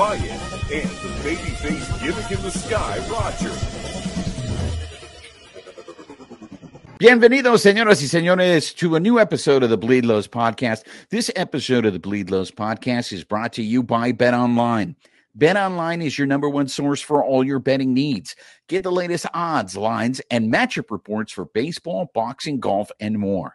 Del and the babyface gimmick in the sky, Roger. Bienvenidos, señoras y señores, to a new episode of the Bleed Lows Podcast. This episode of the Bleed Lows Podcast is brought to you by Bet Online. Bet Online is your number one source for all your betting needs. Get the latest odds, lines, and matchup reports for baseball, boxing, golf, and more.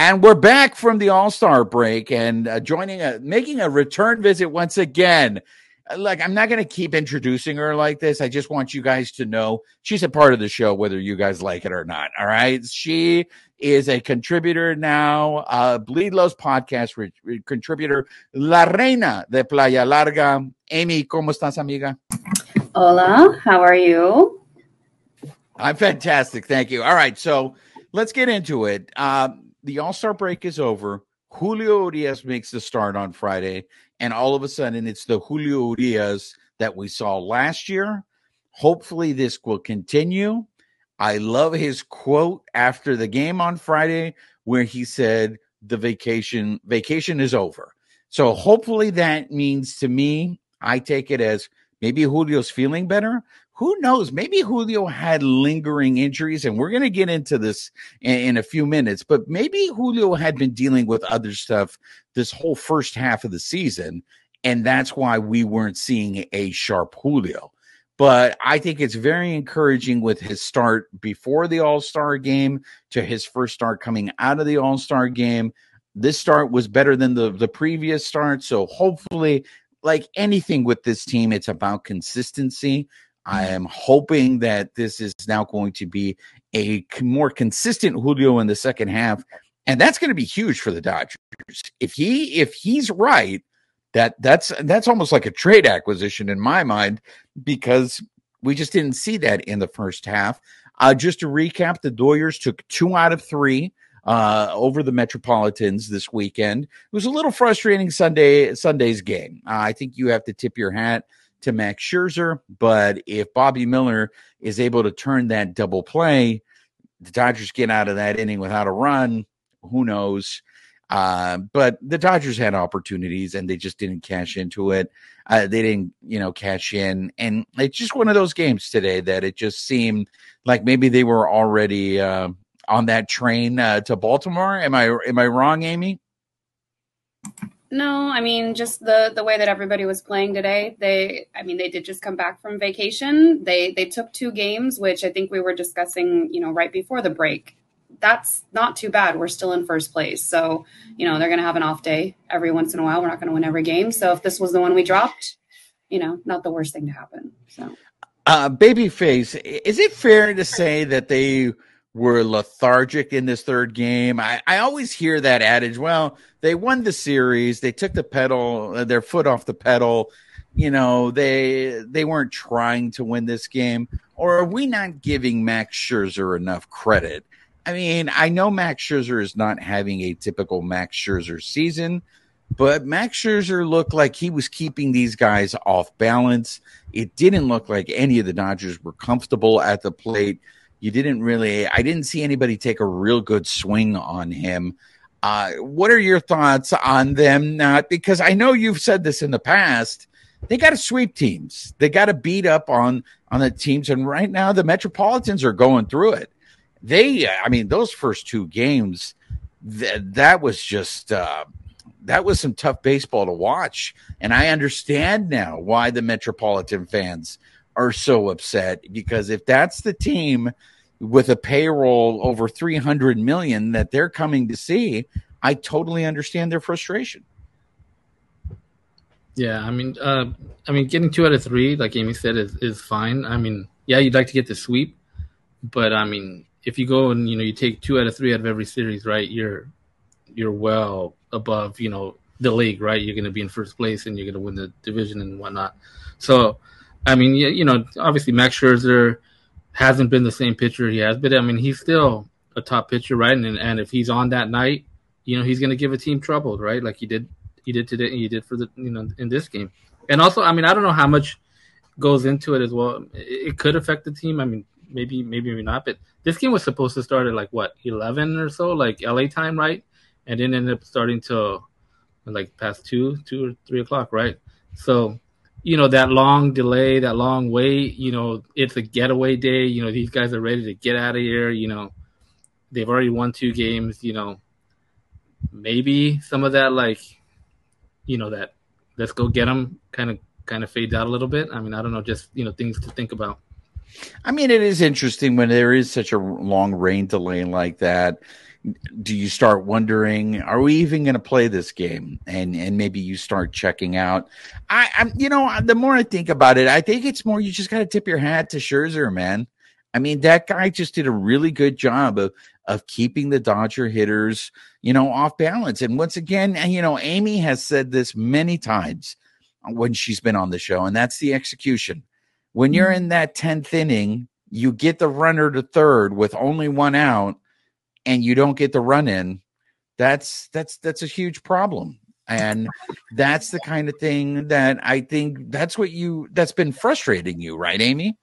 And we're back from the All Star break and uh, joining a making a return visit once again. Uh, Like, I'm not going to keep introducing her like this. I just want you guys to know she's a part of the show, whether you guys like it or not. All right. She is a contributor now, uh, Bleed Lows podcast re- re- contributor, La Reina de Playa Larga. Amy, ¿cómo estás, amiga? Hola, how are you? I'm fantastic. Thank you. All right. So let's get into it. Um, the All Star break is over. Julio Urias makes the start on Friday. And all of a sudden, it's the Julio Urias that we saw last year. Hopefully, this will continue. I love his quote after the game on Friday where he said, The vacation, vacation is over. So hopefully that means to me, I take it as maybe Julio's feeling better. Who knows? Maybe Julio had lingering injuries, and we're going to get into this in, in a few minutes. But maybe Julio had been dealing with other stuff this whole first half of the season, and that's why we weren't seeing a sharp Julio. But I think it's very encouraging with his start before the All Star game to his first start coming out of the All Star game. This start was better than the, the previous start. So hopefully, like anything with this team, it's about consistency. I am hoping that this is now going to be a more consistent Julio in the second half, and that's going to be huge for the Dodgers. If he if he's right, that that's that's almost like a trade acquisition in my mind because we just didn't see that in the first half. Uh, just to recap, the Doyers took two out of three uh, over the Metropolitans this weekend. It was a little frustrating Sunday Sunday's game. Uh, I think you have to tip your hat to Max Scherzer, but if Bobby Miller is able to turn that double play, the Dodgers get out of that inning without a run. Who knows? Uh, but the Dodgers had opportunities and they just didn't cash into it. Uh, they didn't, you know, cash in, and it's just one of those games today that it just seemed like maybe they were already uh, on that train uh, to Baltimore. Am I am I wrong, Amy? No, I mean just the the way that everybody was playing today. They, I mean, they did just come back from vacation. They they took two games, which I think we were discussing, you know, right before the break. That's not too bad. We're still in first place, so you know they're going to have an off day every once in a while. We're not going to win every game. So if this was the one we dropped, you know, not the worst thing to happen. So Uh, Babyface, is it fair to say that they were lethargic in this third game? I, I always hear that adage. Well, they won the series. They took the pedal, uh, their foot off the pedal. You know, they they weren't trying to win this game. Or are we not giving Max Scherzer enough credit? I mean, I know Max Scherzer is not having a typical Max Scherzer season, but Max Scherzer looked like he was keeping these guys off balance. It didn't look like any of the Dodgers were comfortable at the plate. You didn't really, I didn't see anybody take a real good swing on him. Uh, what are your thoughts on them not? Because I know you've said this in the past. They got to sweep teams. They got to beat up on on the teams. And right now, the Metropolitans are going through it. They, I mean, those first two games, th- that was just uh, that was some tough baseball to watch. And I understand now why the Metropolitan fans are so upset because if that's the team with a payroll over 300 million that they're coming to see, I totally understand their frustration. Yeah, I mean, uh, I mean, getting two out of three, like Amy said, is is fine. I mean, yeah, you'd like to get the sweep, but I mean, if you go and you know you take two out of three out of every series, right? You're you're well above, you know, the league, right? You're going to be in first place and you're going to win the division and whatnot. So, I mean, you, know, obviously Max Scherzer hasn't been the same pitcher he has, but I mean, he's still a top pitcher, right? And and if he's on that night, you know, he's going to give a team trouble, right? Like he did he did today, he did for the you know in this game. And also, I mean, I don't know how much goes into it as well. It, could affect the team. I mean, maybe maybe maybe not, but this game was supposed to start at like what eleven or so, like LA time, right? And then ended up starting to like past two, two or three o'clock, right? So, you know, that long delay, that long wait, you know, it's a getaway day. You know, these guys are ready to get out of here. You know, they've already won two games. You know, maybe some of that, like, you know, that let's go get them kind of kind of fades out a little bit. I mean, I don't know, just you know, things to think about. I mean, it is interesting when there is such a long rain delay like that do you start wondering are we even going to play this game? And and maybe you start checking out. I i'm you know the more i think about it i think it's more you just got to tip your hat to Scherzer man. I mean that guy just did a really good job of of keeping the dodger hitters you know off balance. And once again you know amy has said this many times when she's been on the show and that's the execution. When you're mm-hmm. in that 10th inning you get the runner to third with only one out and you don't get the run in, that's that's that's a huge problem. And that's the kind of thing that I think that's what you that's been frustrating you, right, Amy?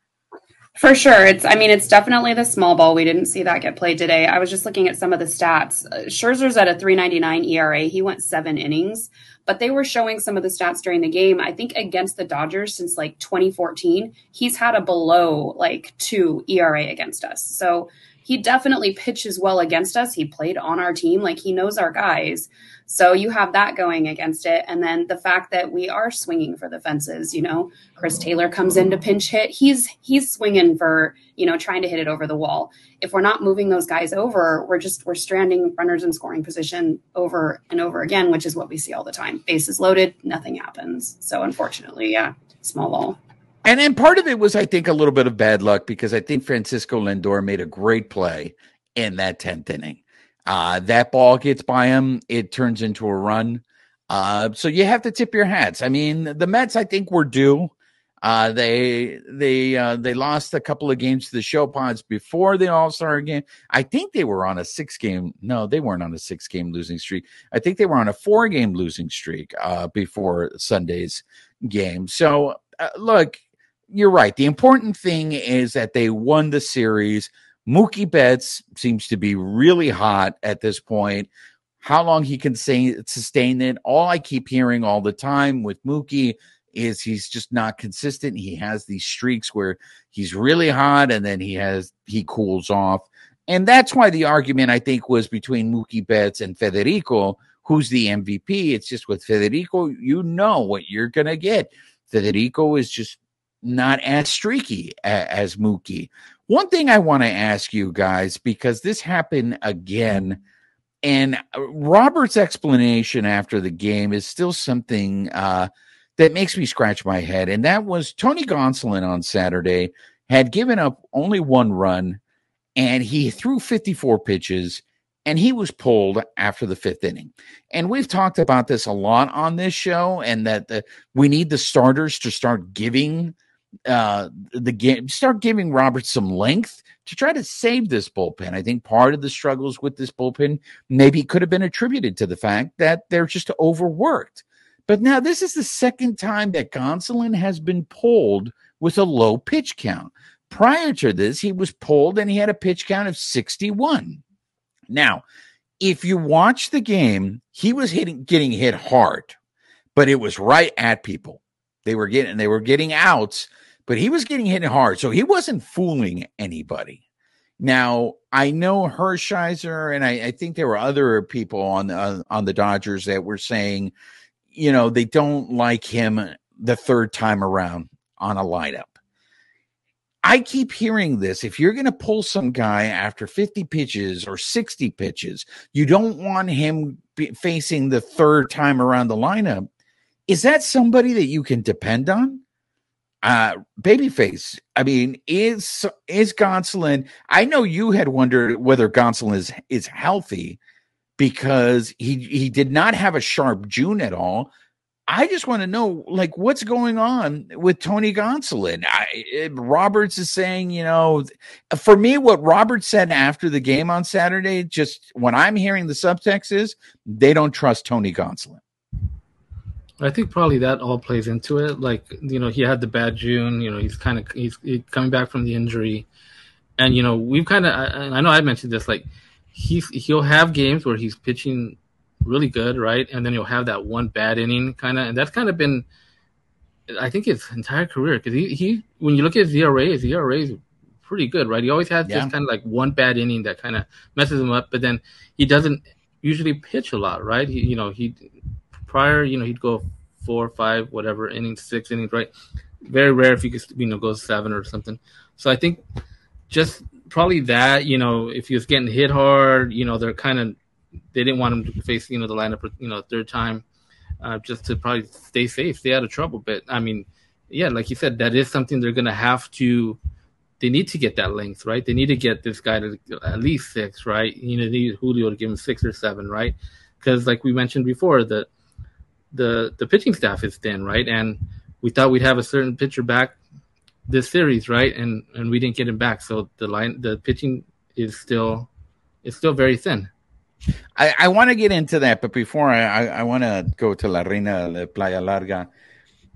For sure. It's, I mean, it's definitely the small ball. We didn't see that get played today. I was just looking at some of the stats. Uh, Scherzer's at a 399 ERA. He went seven innings, but they were showing some of the stats during the game. I think against the Dodgers since like 2014, he's had a below like two ERA against us. So he definitely pitches well against us. He played on our team, like he knows our guys. So you have that going against it. And then the fact that we are swinging for the fences, you know, Chris Taylor comes in to pinch hit. He's he's swinging for, you know, trying to hit it over the wall. If we're not moving those guys over, we're just we're stranding runners in scoring position over and over again, which is what we see all the time. Bases loaded, nothing happens. So unfortunately, yeah, small ball. And then part of it was, I think, a little bit of bad luck because I think Francisco Lindor made a great play in that 10th inning. Uh, that ball gets by him, it turns into a run. Uh, so you have to tip your hats. I mean, the Mets, I think, were due. Uh, they they uh, they lost a couple of games to the show pods before the All Star game. I think they were on a six game. No, they weren't on a six game losing streak. I think they were on a four game losing streak uh, before Sunday's game. So uh, look, you're right. The important thing is that they won the series. Mookie Betts seems to be really hot at this point. How long he can say, sustain it? All I keep hearing all the time with Mookie is he's just not consistent. He has these streaks where he's really hot and then he has he cools off. And that's why the argument I think was between Mookie Betts and Federico, who's the MVP. It's just with Federico, you know what you're gonna get. Federico is just not as streaky as, Mookie. One thing I want to ask you guys, because this happened again, and uh, Robert's explanation after the game is still something uh, that makes me scratch my head. And that was Tony Gonsolin on Saturday had given up only one run, and he threw 54 pitches and he was pulled after the fifth inning. And we've talked about this a lot on this show, and that the, we need the starters to start giving uh, the game, start giving Roberts some length to try to save this bullpen. I think part of the struggles with this bullpen maybe could have been attributed to the fact that they're just overworked. But now this is the second time that Gonsolin has been pulled with a low pitch count. Prior to this, he was pulled and he had a pitch count of 61. Now, if you watch the game, he was hitting getting hit hard, but it was right at people. They were getting they were getting outs, but he was getting hit hard. So he wasn't fooling anybody. Now, I know Hershiser, and I, I think there were other people on the, on the Dodgers that were saying, you know, they don't like him the third time around on a lineup. I keep hearing this. If you're going to pull some guy after 50 pitches or 60 pitches, you don't want him facing the third time around the lineup. Is that somebody that you can depend on? Uh, babyface. I mean, is is Gonsolin? I know you had wondered whether Gonsolin is is healthy because he he did not have a sharp June at all. I just want to know, like, what's going on with Tony Gonsolin? I, Roberts is saying, you know, for me, what Roberts said after the game on Saturday, just when I'm hearing the subtext is they don't trust Tony Gonsolin. I think probably that all plays into it. Like, you know, he had the bad June. You know, he's kind of he's, he's, coming back from the injury, and you know, we've kind of I, I know I mentioned this. Like, he's he'll have games where he's pitching really good, right? And then he'll have that one bad inning kind of, and that's kind of been, I think, his entire career. Because he, he, when you look at his ERA, his ERA is pretty good, right? He always has yeah. just kind of like one bad inning that kind of messes him up, but then he doesn't usually pitch a lot, right? He, you know, he prior, you know, he'd go four, five, whatever innings, six innings, right? Very rare if he could, you know, go seven or something. So I think just probably that, you know, if he was getting hit hard, you know, they're kind of they didn't want him to face you know the lineup you know third time, uh, just to probably stay safe, stay out of trouble. But I mean, yeah, like you said, that is something they're gonna have to. They need to get that length, right? They need to get this guy to at least six, right? You know, they need Julio to give him six or seven, right? Because like we mentioned before, the the the pitching staff is thin, right? And we thought we'd have a certain pitcher back this series, right? And and we didn't get him back, so the line the pitching is still is still very thin. I, I want to get into that, but before I, I, I want to go to La Reina La Playa Larga.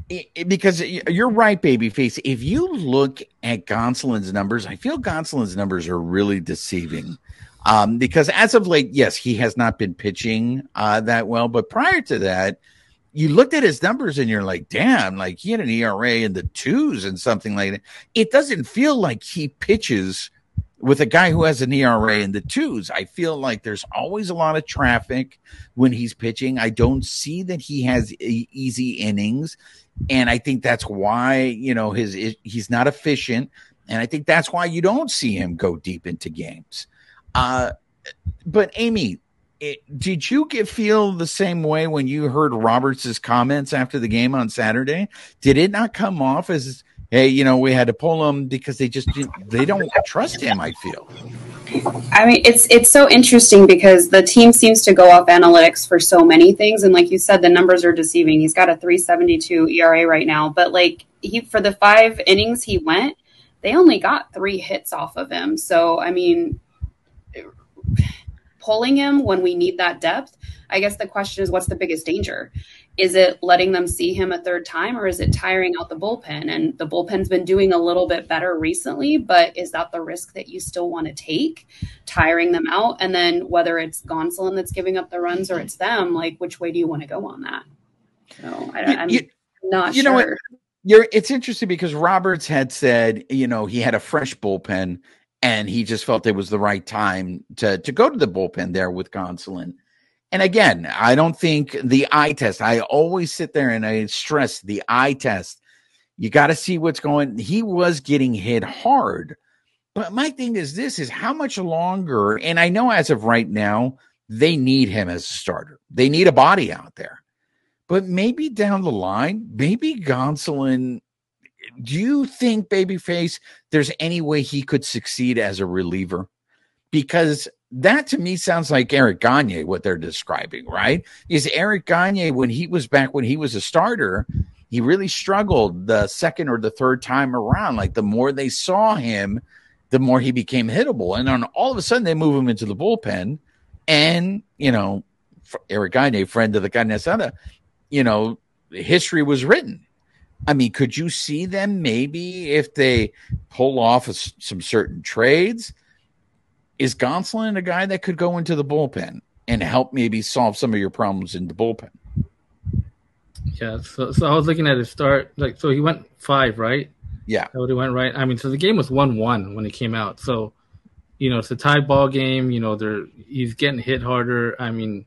It, it, because you're right, babyface. If you look at Gonsolin's numbers, I feel Gonsolin's numbers are really deceiving. Um, because as of late, yes, he has not been pitching uh, that well, but prior to that, you looked at his numbers and you're like, damn, like he had an ERA in the twos and something like that. It doesn't feel like he pitches with a guy who has an ERA in the twos, I feel like there's always a lot of traffic when he's pitching. I don't see that he has easy innings, and I think that's why you know his he's not efficient, and I think that's why you don't see him go deep into games. Uh, but Amy, it, did you get feel the same way when you heard Roberts' comments after the game on Saturday? Did it not come off as hey, you know, we had to pull him because they just they don't trust him. I feel. I mean, it's it's so interesting because the team seems to go off analytics for so many things, and like you said, the numbers are deceiving. He's got a 3.72 ERA right now, but like he for the five innings he went, they only got three hits off of him. So I mean, pulling him when we need that depth. I guess the question is, what's the biggest danger? is it letting them see him a third time or is it tiring out the bullpen? And the bullpen's been doing a little bit better recently, but is that the risk that you still want to take, tiring them out? And then whether it's Gonsolin that's giving up the runs or it's them, like which way do you want to go on that? So I, am not you sure. Know what? You're, it's interesting because Roberts had said, you know, he had a fresh bullpen and he just felt it was the right time to to go to the bullpen there with Gonsolin. And again, I don't think the eye test, I always sit there and I stress the eye test. You got to see what's going. He was getting hit hard. But my thing is this is how much longer, and I know as of right now, they need him as a starter. They need a body out there. But maybe down the line, maybe Gonsolin, do you think, Babyface, there's any way he could succeed as a reliever? Because that to me sounds like Eric Gagne, what they're describing, right? Is Eric Gagne, when he was back when he was a starter, he really struggled the second or the third time around. Like the more they saw him, the more he became hittable. And then all of a sudden they move him into the bullpen. And, you know, Eric Gagne, friend of the Asada, you know, history was written. I mean, could you see them maybe if they pull off a, some certain trades? is Gonsolin a guy that could go into the bullpen and help maybe solve some of your problems in the bullpen? Yeah, so so I was looking at his start, like so he went five, right? Yeah, that would have went right. I mean, so the game was one one when it came out. So, you know, it's a tie ball game. You know, they're he's getting hit harder. I mean,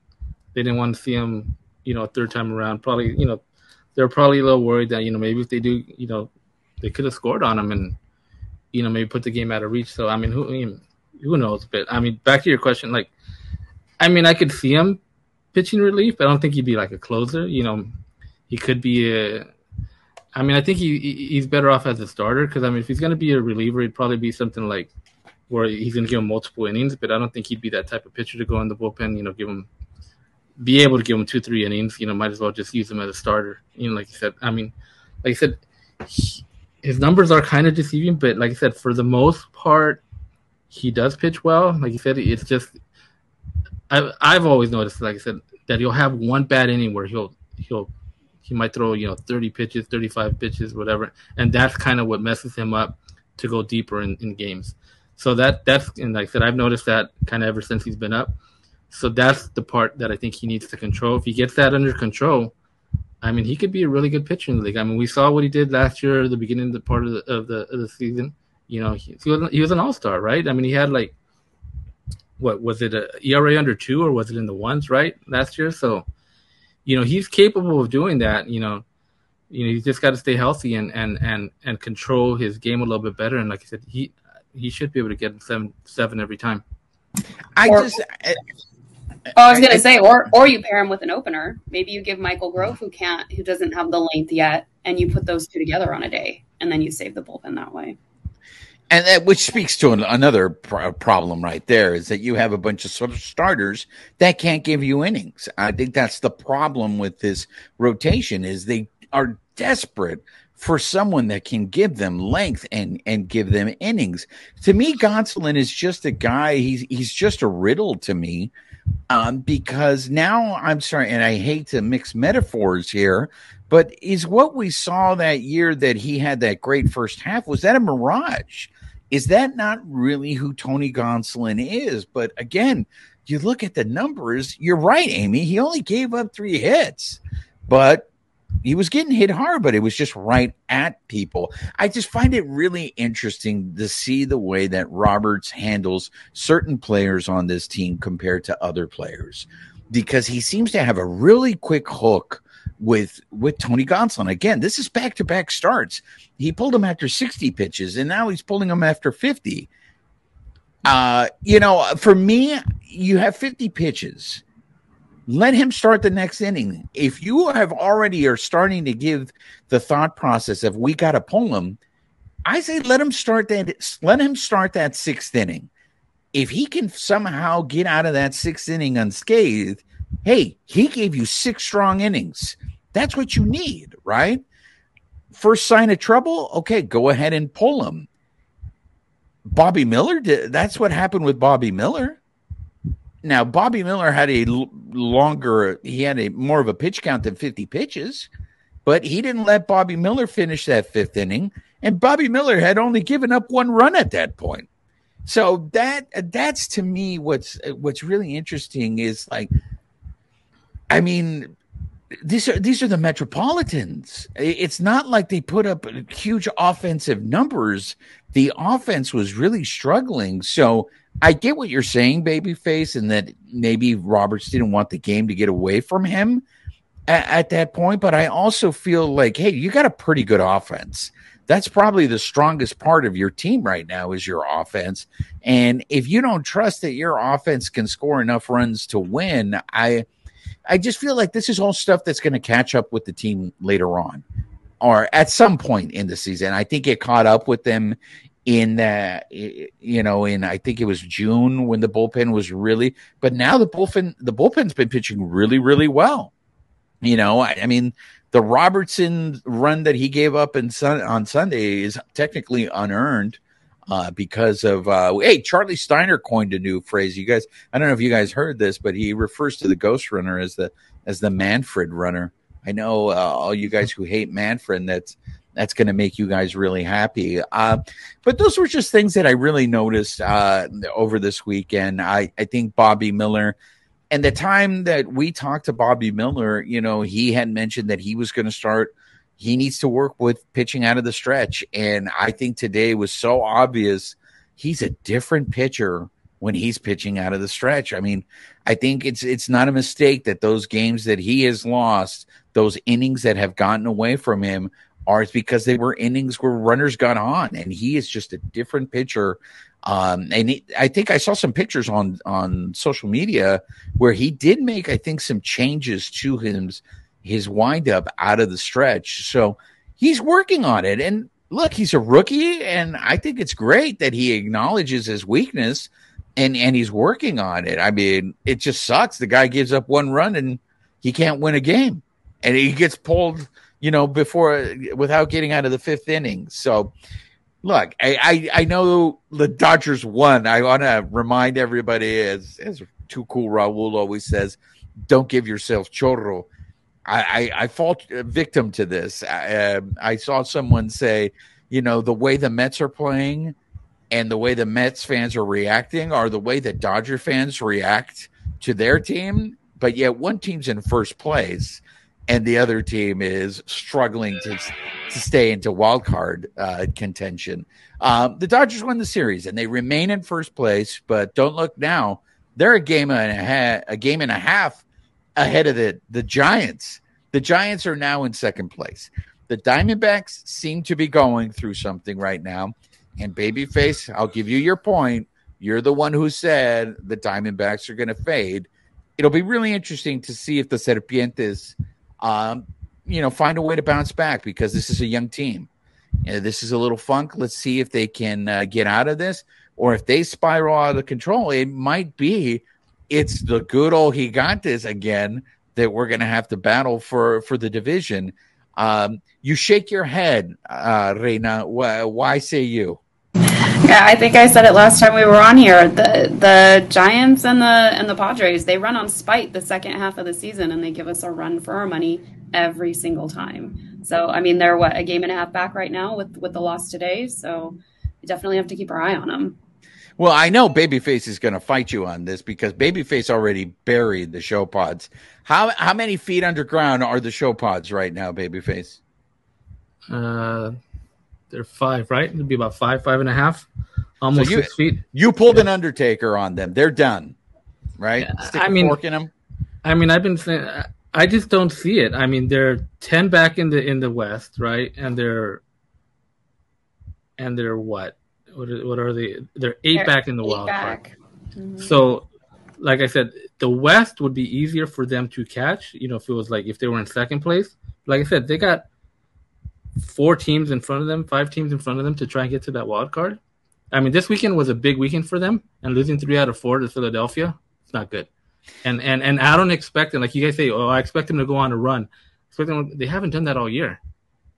they didn't want to see him, you know, third time around. Probably, you know, they're probably a little worried that you know maybe if they do, you know, they could have scored on him and you know maybe put the game out of reach. So I mean, who who knows? But I mean, back to your question, like, I mean, I could see him pitching relief, but I don't think he'd be like a closer. You know, he could be a. I mean, I think he he's better off as a starter because I mean, if he's going to be a reliever, it'd probably be something like where he's going to give him multiple innings. But I don't think he'd be that type of pitcher to go in the bullpen. You know, give him be able to give him two three innings. You know, might as well just use him as a starter. You know, like you said. I mean, like I said, he, his numbers are kind of deceiving, but like I said, for the most part, he does pitch well. Like you said, it's just I've I've always noticed, like I said, that he'll have one bad inning where he'll he'll he might throw you know 30 pitches 35 pitches whatever and that's kind of what messes him up to go deeper in, in games so that that's and like i said i've noticed that kind of ever since he's been up so that's the part that i think he needs to control if he gets that under control i mean he could be a really good pitcher in the league i mean we saw what he did last year the beginning of the part of the of the, of the season you know he, he was, he was an all-star right i mean he had like what was it a era under two or was it in the ones right last year so you know, he's capable of doing that. You know, you know, he's just got to stay healthy and and and and control his game a little bit better. And like I said, he he should be able to get seven seven every time. I Or- just. I, Oh, I was gonna say, or or you pair him with an opener. Maybe you give Michael Grove, who can't, who doesn't have the length yet, and you put those two together on a day, and then you save the bullpen that way. and that which speaks to an, another pro- problem right there is that you have a bunch of sort of starters that can't give you innings. I think that's the problem with this rotation is they are desperate for someone that can give them length and and give them innings. To me, Gonsolin is just a guy. He's he's just a riddle to me. Um, because now I'm sorry, and I hate to mix metaphors here, but is what we saw that year that he had that great first half was that a mirage? Is that not really who Tony Gonsolin is? But again, you look at the numbers, you're right, Amy. He only gave up three hits, but he was getting hit hard, but it was just right at people. I just find it really interesting to see the way that Roberts handles certain players on this team compared to other players because he seems to have a really quick hook with with Tony Gonsolin. Again, this is back to back starts. He pulled him after 60 pitches, and now he's pulling him after 50. Uh, you know, for me, you have 50 pitches. Let him start the next inning. If you have already are starting to give the thought process of we got to pull him, I say let him start that. Let him start that sixth inning. If he can somehow get out of that sixth inning unscathed, hey, he gave you six strong innings. That's what you need, right? First sign of trouble, okay, go ahead and pull him. Bobby Miller did that's what happened with Bobby Miller. Now, Bobby Miller had a longer, he had a more of a pitch count than 50 pitches, but he didn't let Bobby Miller finish that fifth inning. And Bobby Miller had only given up one run at that point. So that that's to me what's what's really interesting is like I mean these are these are the Metropolitans. It's not like they put up huge offensive numbers. The offense was really struggling. So I get what you're saying, babyface, and that maybe Roberts didn't want the game to get away from him at, at that point. But I also feel like, hey, you got a pretty good offense. That's probably the strongest part of your team right now is your offense. And if you don't trust that your offense can score enough runs to win, I I just feel like this is all stuff that's going to catch up with the team later on or at some point in the season. I think it caught up with them in uh, you know in I think it was June when the bullpen was really but now the bullpen the bullpen's been pitching really really well. You know, I, I mean the Robertson run that he gave up in sun, on Sunday is technically unearned uh, because of uh, hey Charlie Steiner coined a new phrase. You guys, I don't know if you guys heard this, but he refers to the Ghost Runner as the as the Manfred Runner. I know uh, all you guys who hate Manfred. That's that's going to make you guys really happy. Uh, but those were just things that I really noticed uh, over this weekend. I I think Bobby Miller. And the time that we talked to Bobby Miller, you know, he had mentioned that he was going to start he needs to work with pitching out of the stretch. And I think today was so obvious he's a different pitcher when he's pitching out of the stretch. I mean, I think it's it's not a mistake that those games that he has lost, those innings that have gotten away from him are because they were innings where runners got on and he is just a different pitcher um, and he, I think I saw some pictures on on social media where he did make, I think, some changes to his his windup out of the stretch. So he's working on it. And look, he's a rookie, and I think it's great that he acknowledges his weakness and and he's working on it. I mean, it just sucks. The guy gives up one run and he can't win a game, and he gets pulled, you know, before without getting out of the fifth inning. So look, I, I, I know the Dodgers won. I want to remind everybody, as as Too Cool Raul always says, don't give yourself chorro. I, I, I fall victim to this. I, uh, I saw someone say, you know, the way the Mets are playing and the way the Mets fans are reacting are the way that Dodger fans react to their team. But yet, one team's in first place and the other team is struggling to to stay into wild card uh, contention. Um, the Dodgers won the series and they remain in first place, but don't look now; they're a game and a half, a game and a half ahead of the the Giants. The Giants are now in second place. The Diamondbacks seem to be going through something right now. And babyface, I'll give you your point. You're the one who said the Diamondbacks are going to fade. It'll be really interesting to see if the Serpientes um, you know, find a way to bounce back because this is a young team. You know, this is a little funk. Let's see if they can uh, get out of this, or if they spiral out of control. It might be it's the good old gigantes again that we're going to have to battle for for the division. Um, you shake your head, uh, Reina. Why, why say you? Yeah, I think I said it last time we were on here. The the Giants and the and the Padres they run on spite the second half of the season, and they give us a run for our money every single time. So I mean, they're what a game and a half back right now with with the loss today. So we definitely have to keep our eye on them. Well, I know Babyface is going to fight you on this because Babyface already buried the show pods. How how many feet underground are the show pods right now, Babyface? Uh, they're five, right? It'd be about five, five and a half, almost So you- six feet. You pulled an Undertaker on them. They're done, right? Yeah, Stick I a mean- fork in them. I mean, I've been saying, I just don't see it. I mean, they're ten back in the in the West, right? And they're and they're what? What are, what are they? They're 8 They're back in the Eight wild card. back. Mhm. So, like I said, the West would be easier for them to catch. You know, if it was like if they were in second place. Like I said, they got four teams in front of them, five teams in front of them to try and get to that wild card. I mean, this weekend was a big weekend for them, and losing three out of four to Philadelphia, it's not good. And and and I don't expect them, like you guys say, oh, I expect them to go on a run. Expect them, they haven't done that all year.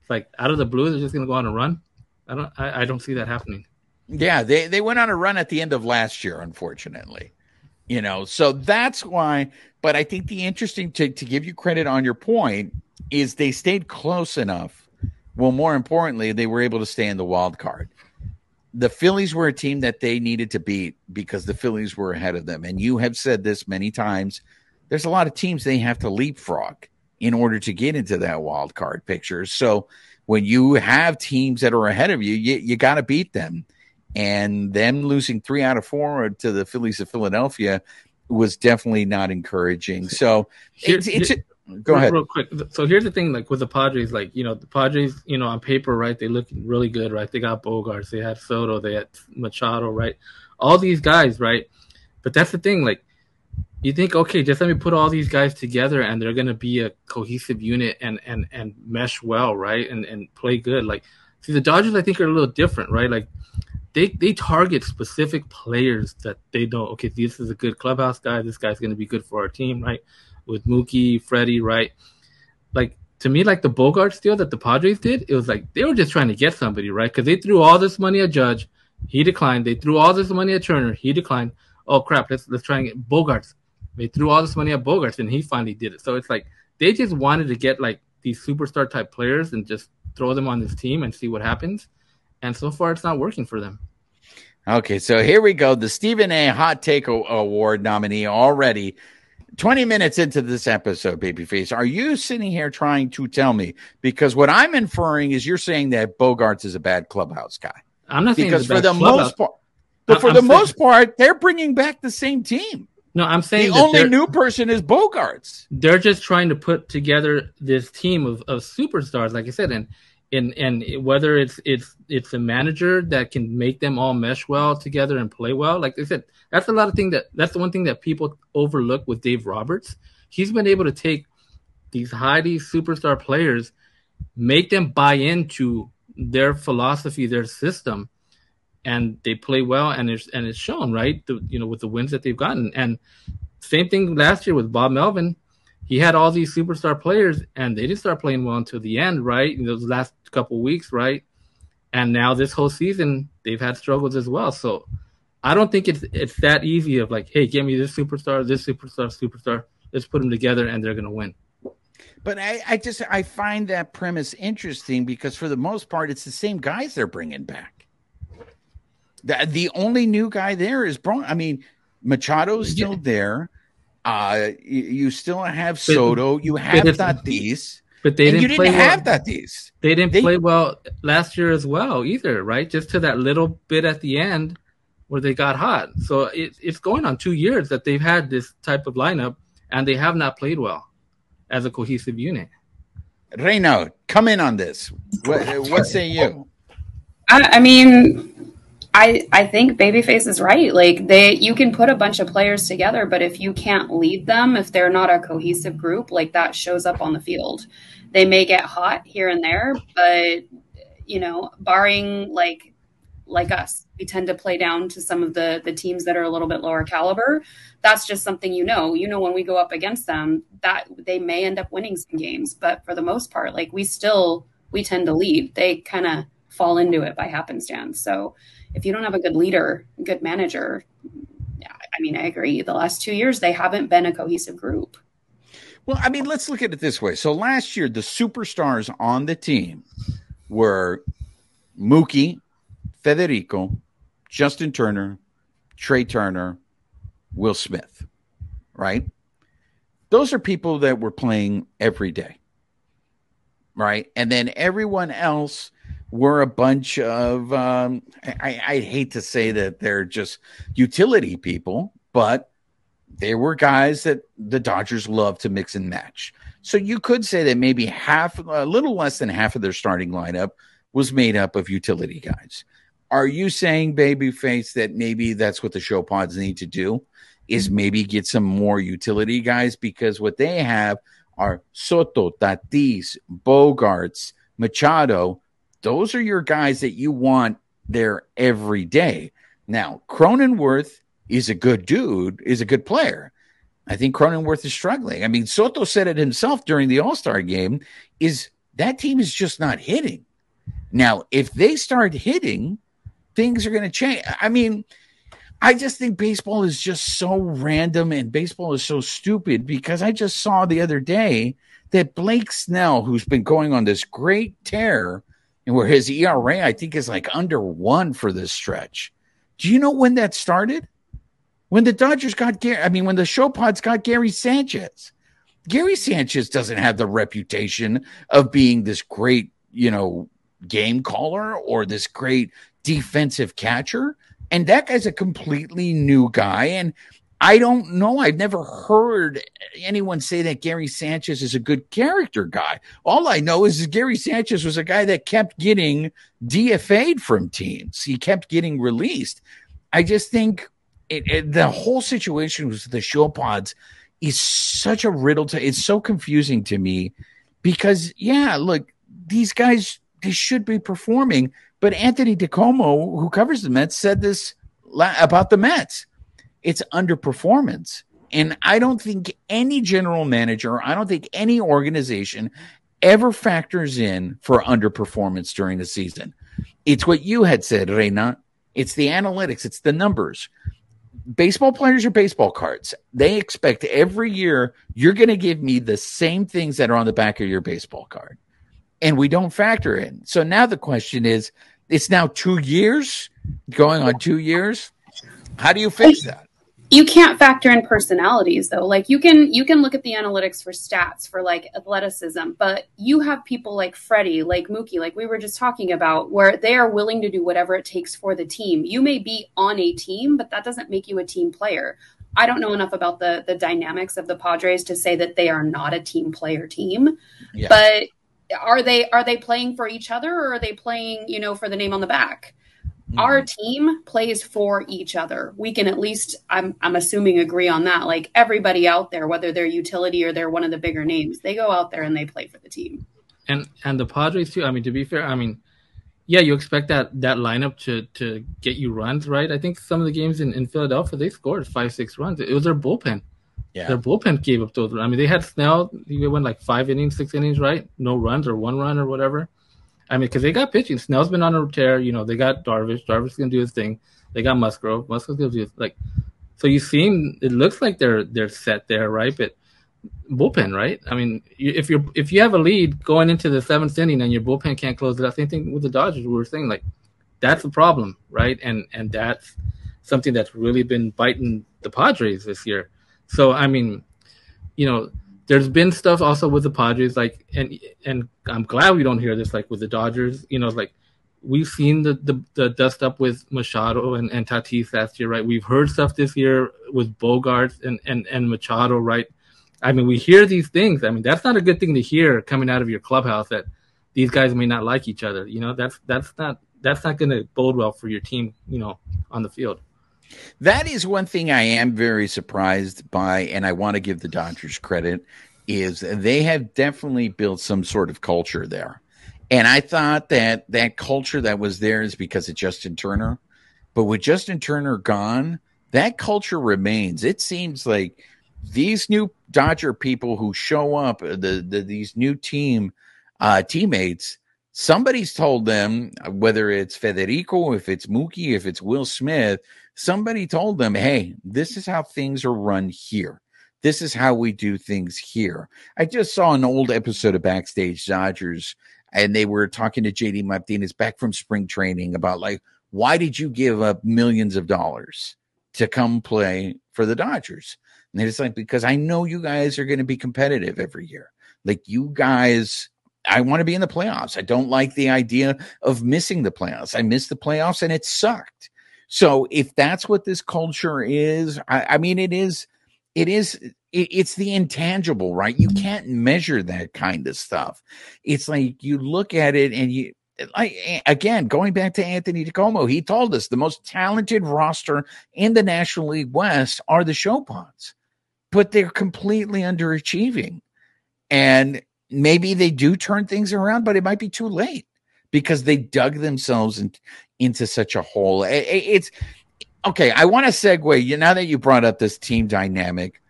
It's like out of the blue, they're just going to go on a run. I don't, I, I don't see that happening. Yeah, they they went on a run at the end of last year, unfortunately. You know, so that's why. But I think the interesting to to give you credit on your point is they stayed close enough. Well, more importantly, they were able to stay in the wild card. The Phillies were a team that they needed to beat because the Phillies were ahead of them. And you have said this many times. There's a lot of teams they have to leapfrog in order to get into that wild card picture. So when you have teams that are ahead of you, you, you got to beat them and them losing three out of four to the Phillies of Philadelphia was definitely not encouraging. So Here- it's, it's here- go real, ahead. real quick. So here's the thing, like with the Padres, like you know, the Padres, you know, on paper, right? They look really good, right? They got Bogaerts, they had Soto, they had Machado, right? All these guys, right? But that's the thing, like you think, okay, just let me put all these guys together, and they're gonna be a cohesive unit and and and mesh well, right? And and play good. Like, see, the Dodgers, I think, are a little different, right? Like. They, they target specific players that they know. Okay, this is a good clubhouse guy. This guy's going to be good for our team, right? With Mookie, Freddie, right? Like to me, like the Bogaerts deal that the Padres did, it was like they were just trying to get somebody, right? Because they threw all this money at Judge, he declined. They threw all this money at Turner, he declined. Oh crap, let's let's try and get Bogaerts. They threw all this money at Bogaerts, and he finally did it. So it's like they just wanted to get like these superstar type players and just throw them on this team and see what happens. And so far, it's not working for them. Okay, so here we go. The Stephen A. Hot Take Award nominee already. 20 minutes into this episode, Babyface, are you sitting here trying to tell me? Because what I'm inferring is you're saying that Bogaerts is a bad clubhouse guy. I'm not saying Because for the clubhouse. most part, But for I'm the saying- most part, they're bringing back the same team. No, I'm The saying that only new person is Bogaerts. they're just trying to put together this team of, of superstars, like I said, and and and whether it's it's it's a manager that can make them all mesh well together and play well. Like I said, that's a lot of thing that that's the one thing that people overlook with Dave Roberts. He's been able to take these highly superstar players, make them buy into their philosophy, their system, and they play well, and it's and it's shown right. The, you know with the wins that they've gotten, and same thing last year with Bob Melvin. He had all these superstar players, and they didn't start playing well until the end, right? In those last couple weeks, right? And now this whole season, they've had struggles as well. So I don't think it's it's that easy of like, hey, give me this superstar, this superstar, superstar. Let's put them together, and they're gonna win. But I, I just I find that premise interesting because for the most part, it's the same guys they're bringing back. The, the only new guy there is Bron. I mean, Machado's still Yeah. there. Uh, you, you still have But- Soto. You have it's- Tatis. But they and didn't you didn't play have well. Tatis. They didn't They- play well last year as well either, right? Just to that little bit at the end where they got hot. So it, it's going on two years that they've had this type of lineup, and they have not played well as a cohesive unit. Reyno, come in on this. What, what say you? I, I mean, I I think Babyface is right. Like they, you can put a bunch of players together, but if you can't lead them, if they're not a cohesive group, like that shows up on the field. They may get hot here and there, but you know, barring like like us, we tend to play down to some of the the teams that are a little bit lower caliber. That's just something you know. You know when we go up against them, that they may end up winning some games, but for the most part, like we still we tend to lead. They kind of fall into it by happenstance. So if you don't have a good leader, good manager, I mean, I agree. The last two years, they haven't been a cohesive group. Well, I mean, let's look at it this way. So last year, the superstars on the team were Mookie, Federico, Justin Turner, Trey Turner, Will Smith, right? Those are people that were playing every day, right? And then everyone else were a bunch of, um, I, I hate to say that they're just utility people, but there were guys that the Dodgers love to mix and match. So you could say that maybe half, a little less than half of their starting lineup was made up of utility guys. Are you saying, babyface, that maybe that's what the show pods need to do? Is maybe get some more utility guys because what they have are Soto, Tatis, Bogaerts, Machado. Those are your guys that you want there every day. Now, Cronenworth is a good dude, is a good player. I think Cronenworth is struggling. I mean, Soto said it himself during the All Star game: is that team is just not hitting. Now, if they start hitting, things are going to change. I mean, I just think baseball is just so random and baseball is so stupid because I just saw the other day that Blake Snell, who's been going on this great tear, and where his ERA I think is like under one for this stretch. Do you know when that started? When the Dodgers got Gary, I mean, when the show pods got Gary Sanchez. Gary Sanchez doesn't have the reputation of being this great, you know, game caller or this great defensive catcher. And that guy's a completely new guy. And I don't know. I've never heard anyone say that Gary Sanchez is a good character guy. All I know is Gary Sanchez was a guy that kept getting DFA'd from teams. He kept getting released. I just think it, it, the whole situation with the show pods is such a riddle to it's so confusing to me because yeah, look, these guys they should be performing, but Anthony DiComo, who covers the Mets, said this la- about the Mets. It's underperformance. And I don't think any general manager, I don't think any organization ever factors in for underperformance during the season. It's what you had said, Reina. It's the analytics, it's the numbers. Baseball players are baseball cards. They expect every year you're going to give me the same things that are on the back of your baseball card. And we don't factor in. So now the question is it's now two years, going on two years. How do you fix that? You can't factor in personalities though. Like you can you can look at the analytics for stats for like athleticism but you have people like freddie like mookie like we were just talking about where they are willing to do whatever it takes for the team. You may be on a team but that doesn't make you a team player. I don't know enough about the the dynamics of the padres to say that they are not a team player team yeah. but are they are they playing for each other or are they playing you know for the name on the back Mm-hmm. Our team plays for each other. We can at least, I'm, I'm assuming, agree on that. Like everybody out there, whether they're utility or they're one of the bigger names, they go out there and they play for the team. And and the Padres too. I mean, to be fair, I mean, yeah, you expect that that lineup to to get you runs, right? I think some of the games in, in Philadelphia they scored five six runs. It was their bullpen. Yeah. Their bullpen gave up those. I mean, they had Snell. He went like five innings, six innings, right? No runs or one run or whatever. I mean, because they got pitching. Snell's been on a tear. You know, they got Darvish. Darvish's gonna do his thing. They got Musgrove. Musgrove's gonna do his, like. So you seem it looks like they're they're set there, right? But bullpen, right? I mean, if you're if you have a lead going into the seventh inning and your bullpen can't close it out, same thing with the Dodgers. We were saying like that's a problem, right? And and that's something that's really been biting the Padres this year. So I mean, you know, there's been stuff also with the Padres, like, and and I'm glad we don't hear this, like with the Dodgers. You know, like we've seen the the, the dust up with Machado and, and Tatis last year, right? We've heard stuff this year with Bogaerts and and and Machado, right? I mean, we hear these things. I mean, that's not a good thing to hear coming out of your clubhouse that these guys may not like each other. You know, that's that's not that's not going to bode well for your team. You know, on the field. That is one thing I am very surprised by, and I want to give the Dodgers credit, is they have definitely built some sort of culture there. And I thought that that culture that was there is because of Justin Turner. But with Justin Turner gone, that culture remains. It seems like these new Dodger people who show up, the, the these new team uh, teammates, somebody's told them, whether it's Federico, if it's Mookie, if it's Will Smith, somebody told them, hey, this is how things are run here. This is how we do things here. I just saw an old episode of Backstage Dodgers, and they were talking to JD Martinez back from spring training about like, why did you give up millions of dollars to come play for the Dodgers? And it's like, because I know you guys are going to be competitive every year. Like, you guys I want to be in the playoffs. I don't like the idea of missing the playoffs. I missed the playoffs and it sucked. So if that's what this culture is, I, I mean, it is, it is, it, it's the intangible, right? You mm-hmm. can't measure that kind of stuff. It's like you look at it and you, like again, going back to Anthony DiComo, he told us the most talented roster in the National League West are the show pods, but they're completely underachieving. And maybe they do turn things around, but it might be too late because they dug themselves in, into such a hole. It, it's okay. I want to segue. You now that you brought up this team dynamic,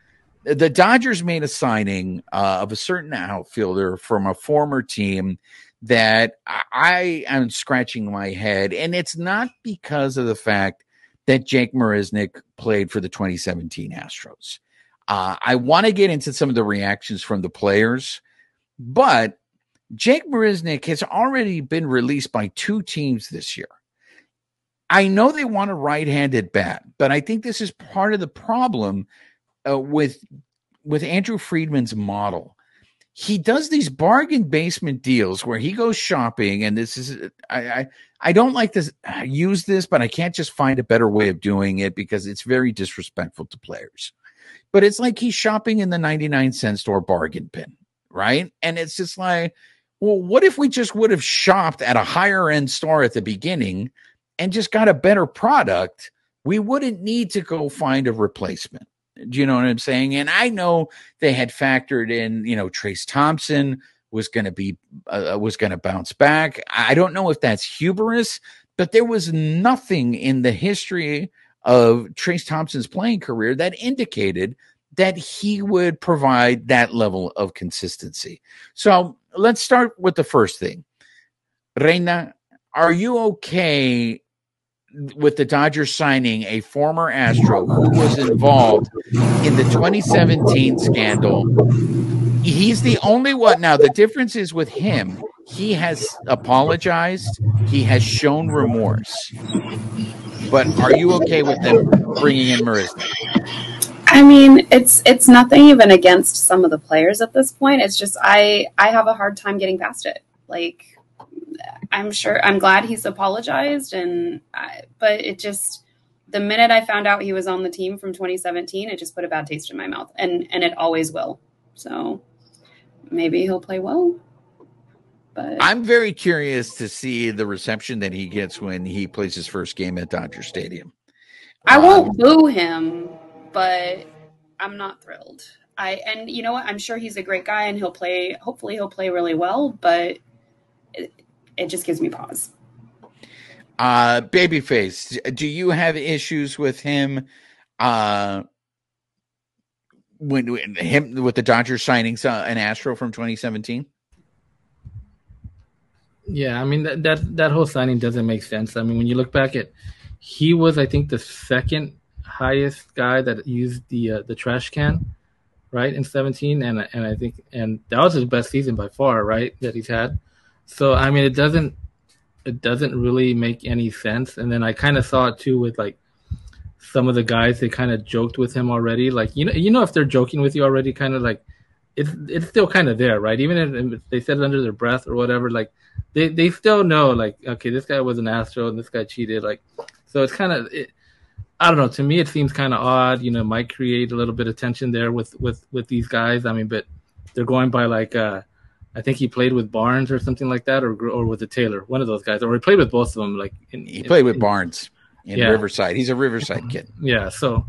the Dodgers made a signing uh, of a certain outfielder from a former team that I am scratching my head, and it's not because of the fact that Jake Marisnick played for the 2017 Astros. Uh, I want to get into some of the reactions from the players, but Jake Marisnick has already been released by two teams this year. I know they want a right-handed bat, but I think this is part of the problem uh, with with Andrew Friedman's model. He does these bargain basement deals where he goes shopping, and this is I I, I don't like to use this, but I can't just find a better way of doing it because it's very disrespectful to players. But it's like he's shopping in the 99 cent store bargain bin, right? And it's just like, well, what if we just would have shopped at a higher end store at the beginning and just got a better product, we wouldn't need to go find a replacement. Do you know what I'm saying? And I know they had factored in, you know, Trayce Thompson was going to be uh, uh was going to bounce back. I don't know if that's hubris, but there was nothing in the history of Trayce Thompson's playing career that indicated that he would provide that level of consistency. So let's start with the first thing. Reina, are you okay with the Dodgers signing a former Astro who was involved in the 2017 scandal. He's the only one. Now, the difference is with him, he has apologized. He has shown remorse. But are you okay with them bringing in Marisnick? I mean, it's it's nothing even against some of the players at this point. It's just I I have a hard time getting past it. Like I'm sure I'm glad he's apologized and I, but it just the minute I found out he was on the team from 2017, it just put a bad taste in my mouth and and it always will. So maybe he'll play well. But I'm very curious to see the reception that he gets when he plays his first game at Dodger Stadium. I won't um, boo him, but I'm not thrilled. I and you know what? I'm sure he's a great guy and he'll play. Hopefully, he'll play really well. But it, it just gives me pause. Uh, babyface, do you have issues with him? Uh, when, when him with the Dodgers signing uh, an Astro from 2017. Yeah, I mean that, that that whole signing doesn't make sense. I mean, when you look back at, he was I think the second highest guy that used the uh, the trash can, right in 17, and and I think and that was his best season by far, right that he's had. So I mean, it doesn't it doesn't really make any sense. And then I kind of saw it too with like some of the guys they kind of joked with him already. Like you know you know if they're joking with you already, kind of like it's it's still kind of there, right? Even if they said it under their breath or whatever, like they they still know, like okay, this guy was an Astro and this guy cheated, like so it's kind of it, I don't know. To me, it seems kind of odd. You know, might create a little bit of tension there with with with these guys. I mean, but they're going by like uh, I think he played with Barnes or something like that, or or with the Taylor, one of those guys, or he played with both of them. Like in, he played in, with Barnes in yeah. Riverside. He's a Riverside mm-hmm. kid. Yeah, so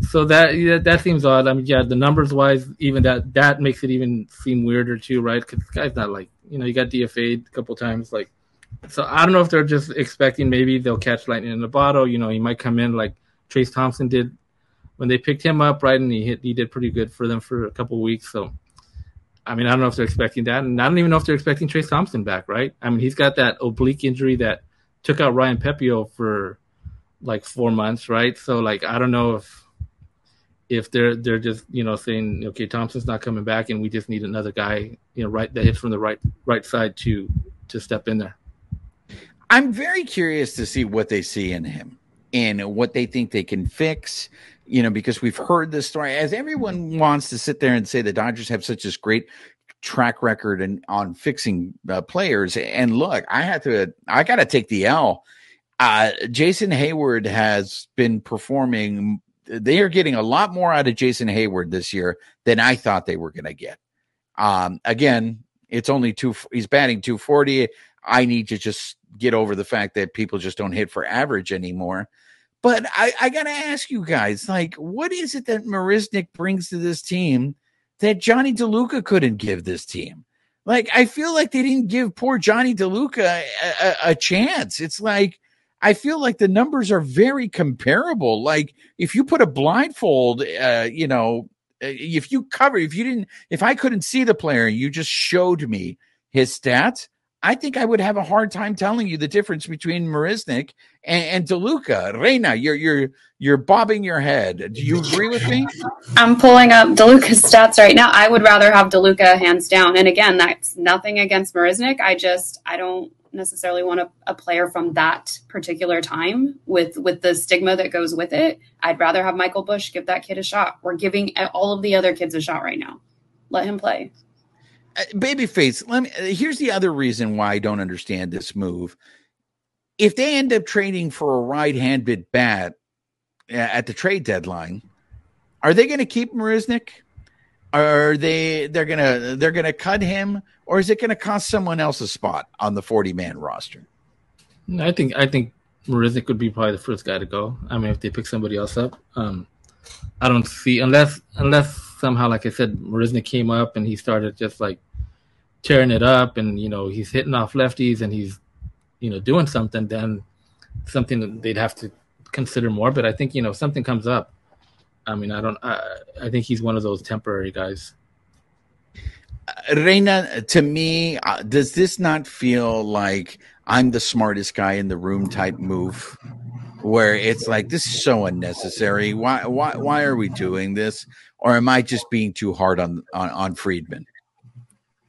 so that yeah, that seems odd. I mean, yeah, the numbers wise, even that that makes it even seem weirder too, right? Because this guy's not like you know you got DFA'd a couple times, like. So I don't know if they're just expecting maybe they'll catch lightning in the bottle. You know, he might come in like Trayce Thompson did when they picked him up, right? And he hit, he did pretty good for them for a couple weeks. So, I mean, I don't know if they're expecting that, and I don't even know if they're expecting Trayce Thompson back, right? I mean, he's got that oblique injury that took out Ryan Pepiot for like four months, right? So, like, I don't know if if they're they're just you know saying okay Thompson's not coming back and we just need another guy you know right that hits from the right right side to to step in there. I'm very curious to see what they see in him and what they think they can fix. You know, because we've heard this story as everyone wants to sit there and say the Dodgers have such this great track record and on fixing uh, players. And look, I had to, I got to take the L. Uh, Jason Heyward has been performing they are getting a lot more out of Jason Heyward this year than I thought they were going to get. Um, again, it's only two. He's batting 240. I need to just get over the fact that people just don't hit for average anymore. But I, I got to ask you guys, like, what is it that Marisnick brings to this team that Johnny DeLuca couldn't give this team? Like, I feel like they didn't give poor Johnny DeLuca a, a, a chance. It's like I feel like the numbers are very comparable. Like if you put a blindfold, uh, you know, uh, if you cover, if you didn't, if I couldn't see the player, you just showed me his stats. I think I would have a hard time telling you the difference between Marisnick and, and DeLuca. Reina, you're you're you're bobbing your head. Do you agree with me? I'm pulling up DeLuca's stats right now. I would rather have DeLuca hands down. And again, that's nothing against Marisnick. I just I don't necessarily want a, a, player from that particular time with with the stigma that goes with it. I'd rather have Michael Busch give that kid a shot. We're giving all of the other kids a shot right now. Let him play. Uh, babyface, let me here's the other reason why I don't understand this move. If they end up trading for a right-handed bat uh, at the trade deadline, are they going to keep Marisnick? Are they they're gonna they're gonna cut him, or is it gonna cost someone else a spot on the forty man roster? I think I think Marisnick would be probably the first guy to go. I mean, if they pick somebody else up, um, I don't see unless unless somehow, like I said, Marisnick came up and he started just like tearing it up, and you know he's hitting off lefties and he's you know doing something. Then something that they'd have to consider more. But I think you know something comes up I mean, I don't. I, I think he's one of those temporary guys. Reina, to me, uh, does this not feel like I'm the smartest guy in the room type move? Where it's like this is so unnecessary. Why? Why? Why are we doing this? Or am I just being too hard on on, on Friedman?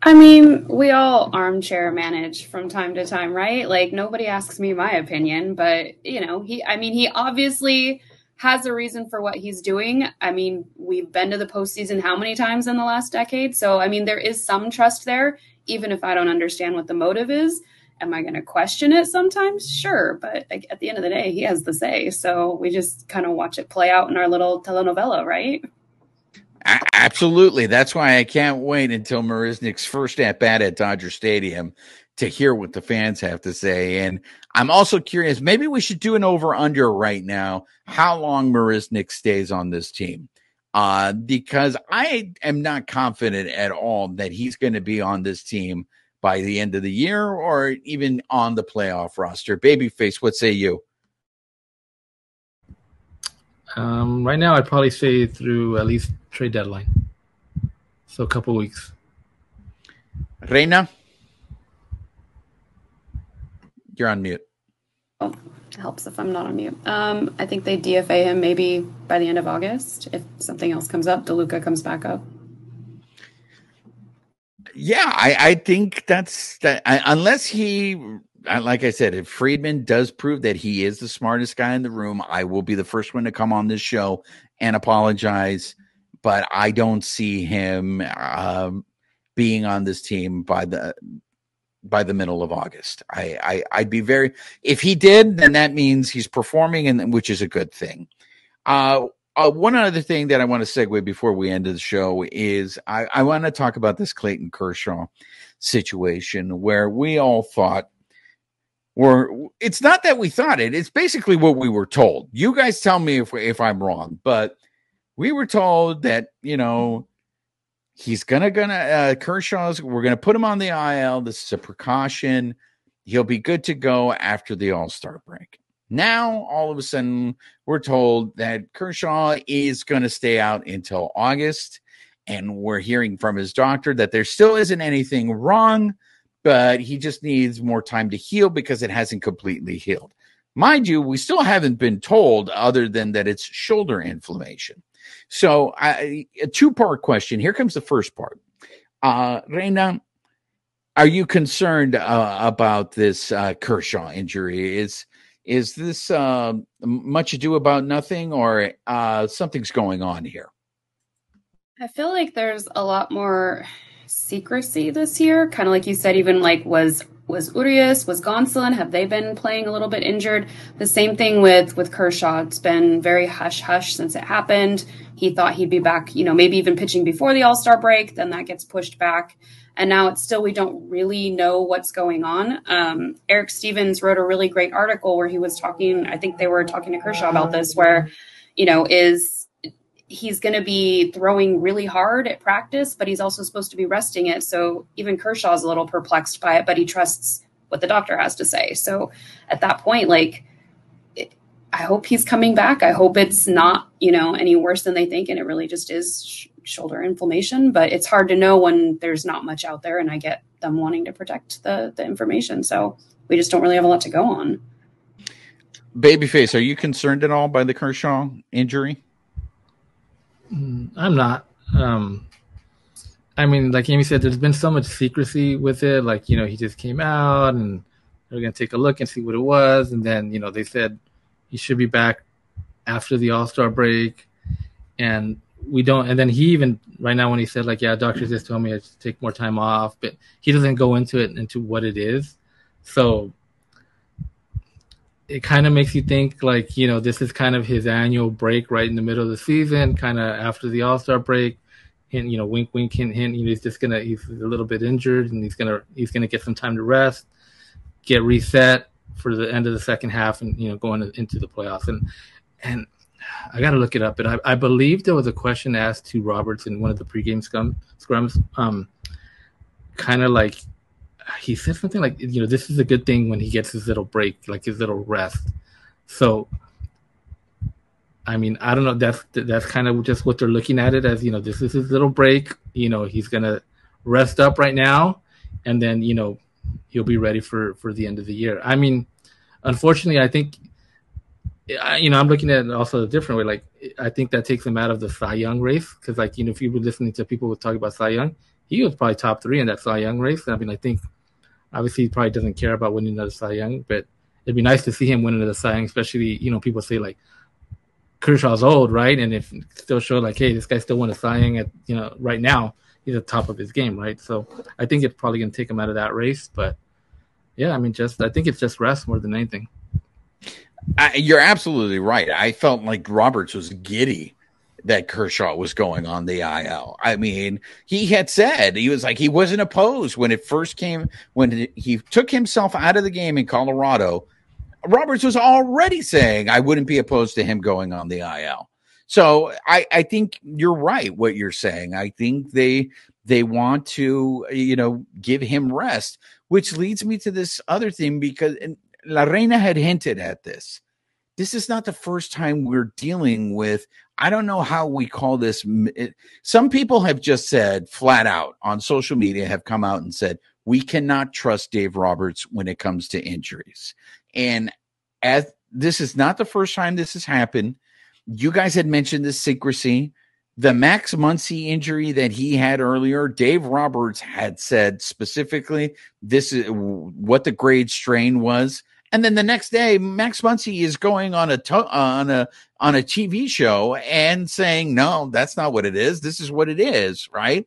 I mean, we all armchair manage from time to time, right? Like nobody asks me my opinion, but you know, he I mean, he obviously has a reason for what he's doing. I mean, we've been to the postseason how many times in the last decade? So I mean, there is some trust there, even if I don't understand what the motive is. Am I going to question it sometimes? Sure, but at the end of the day, he has the say. So we just kind of watch it play out in our little telenovela, right? Absolutely. That's why I can't wait until Marisnick's first at bat at Dodger Stadium to hear what the fans have to say. And I'm also curious, maybe we should do an over under right now, how long Marisnick stays on this team. Uh, because I am not confident at all that he's going to be on this team by the end of the year or even on the playoff roster. Babyface, what say you? Um, right now, I'd probably say through at least trade deadline. So a couple weeks. Reina, you're on mute. Oh, it helps if I'm not on mute. Um, I think they DFA him maybe by the end of August if something else comes up. DeLuca comes back up. Yeah, I, I think that's that. I, unless he like I said, if Friedman does prove that he is the smartest guy in the room, I will be the first one to come on this show and apologize. But I don't see him um, being on this team by the by the middle of August. I, I I'd be very if he did, then that means he's performing, and which is a good thing. Uh, uh, one other thing that I want to segue before we end the show is I, I want to talk about this Clayton Kershaw situation where we all thought it's not that we thought it it's basically what we were told. You guys tell me if if i'm wrong but we were told that you know he's gonna gonna uh kershaw's we're gonna put him on the il this is a precaution he'll be good to go after the all-star break. Now all of a sudden we're told that kershaw is gonna stay out until august and we're hearing from his doctor that there still isn't anything wrong but he just needs more time to heal because it hasn't completely healed. Mind you, we still haven't been told other than that it's shoulder inflammation. So, I, a two part question. Here comes the first part. Uh, Reina, are you concerned uh, about this uh, Kershaw injury? Is is this uh, much ado about nothing, or uh, something's going on here? I feel like there's a lot more secrecy this year. Kind of like you said, even like was was Urias, was Gonsolin, have they been playing a little bit injured? The same thing with with Kershaw. It's been very hush hush since it happened. He thought he'd be back, you know, maybe even pitching before the All Star break. Then that gets pushed back, and now it's still we don't really know what's going on. Um, Eric Stevens wrote a really great article where he was talking. I think they were talking to Kershaw about this, where you know is he's going to be throwing really hard at practice, but he's also supposed to be resting it. So even Kershaw's a little perplexed by it, but he trusts what the doctor has to say. So at that point, like, I hope he's coming back. I hope it's not, you know, any worse than they think. And it really just is sh- shoulder inflammation, but it's hard to know when there's not much out there. And I get them wanting to protect the, the information. So we just don't really have a lot to go on. Babyface, are you concerned at all by the Kershaw injury? Mm, I'm not. Um, I mean, like Amie said, there's been so much secrecy with it. Like, you know, he just came out and they're going to take a look and see what it was. And then, you know, they said he should be back after the All Star break. And we don't, and then he even, right now, when he said, like, yeah, doctors just told me I should take more time off, but he doesn't go into it, into what it is. So it kind of makes you think like you know this is kind of his annual break right in the middle of the season, kind of after the All Star break. And you know, wink, wink, hint, hint. You know, he's just gonna he's a little bit injured, and he's gonna he's gonna get some time to rest, get reset for the end of the second half, and you know, going into the playoffs. And and I got to look it up, but I, I believe there was a question asked to Roberts in one of the pregame scrum, scrums, um, kind of like he said something like, you know, this is a good thing when he gets his little break, like his little rest. So, I mean, I don't know. That's that's kind of just what they're looking at it as. You know, this is his little break. You know, he's gonna rest up right now, and then you know he'll be ready for for the end of the year. I mean, unfortunately, I think. You know, I'm looking at it also a different way. Like, I think that takes him out of the Cy Young race because, like, you know, if you were listening to people talk about Cy Young, he was probably top three in that Cy Young race. I mean, I think obviously he probably doesn't care about winning another Cy Young, but it'd be nice to see him win another Cy Young, especially you know people say like Kershaw's old, right? And if still show like, hey, this guy still won a Cy Young at you know right now, he's at the top of his game, right? So I think it's probably gonna take him out of that race, but yeah, I mean, just I think it's just rest more than anything. I, you're absolutely right. I felt like Roberts was giddy that Kershaw was going on the IL. I mean, he had said he was like he wasn't opposed when it first came when he took himself out of the game in Colorado. Roberts was already saying I wouldn't be opposed to him going on the IL. So I, I think you're right what you're saying. I think they they want to you know give him rest, which leads me to this other thing because La Reina had hinted at this. This is not the first time we're dealing with I don't know how we call this. Some people have just said flat out on social media have come out and said, we cannot trust Dave Roberts when it comes to injuries. And as this is not the first time this has happened, you guys had mentioned the secrecy. The Max Muncy injury that he had earlier, Dave Roberts had said specifically this is what the grade strain was. And then the next day, Max Muncy is going on a to- uh, on a on a TV show and saying, "No, that's not what it is. This is what it is." Right?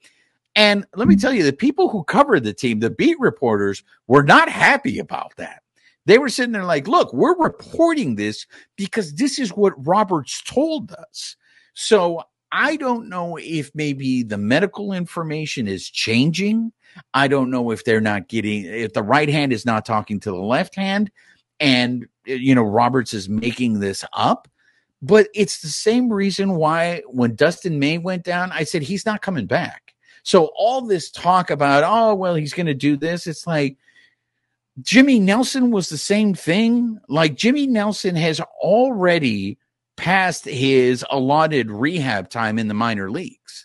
And let me tell you, the people who covered the team, the beat reporters, were not happy about that. They were sitting there like, "Look, we're reporting this because this is what Roberts told us." So I don't know if maybe the medical information is changing. I don't know if they're not getting if the right hand is not talking to the left hand and eh, you know Roberts is making this up. But it's the same reason why when Dustin May went down, I said he's not coming back. So all this talk about oh well he's going to do this, it's like Jimmy Nelson was the same thing. Like Jimmy Nelson has already passed his allotted rehab time in the minor leagues.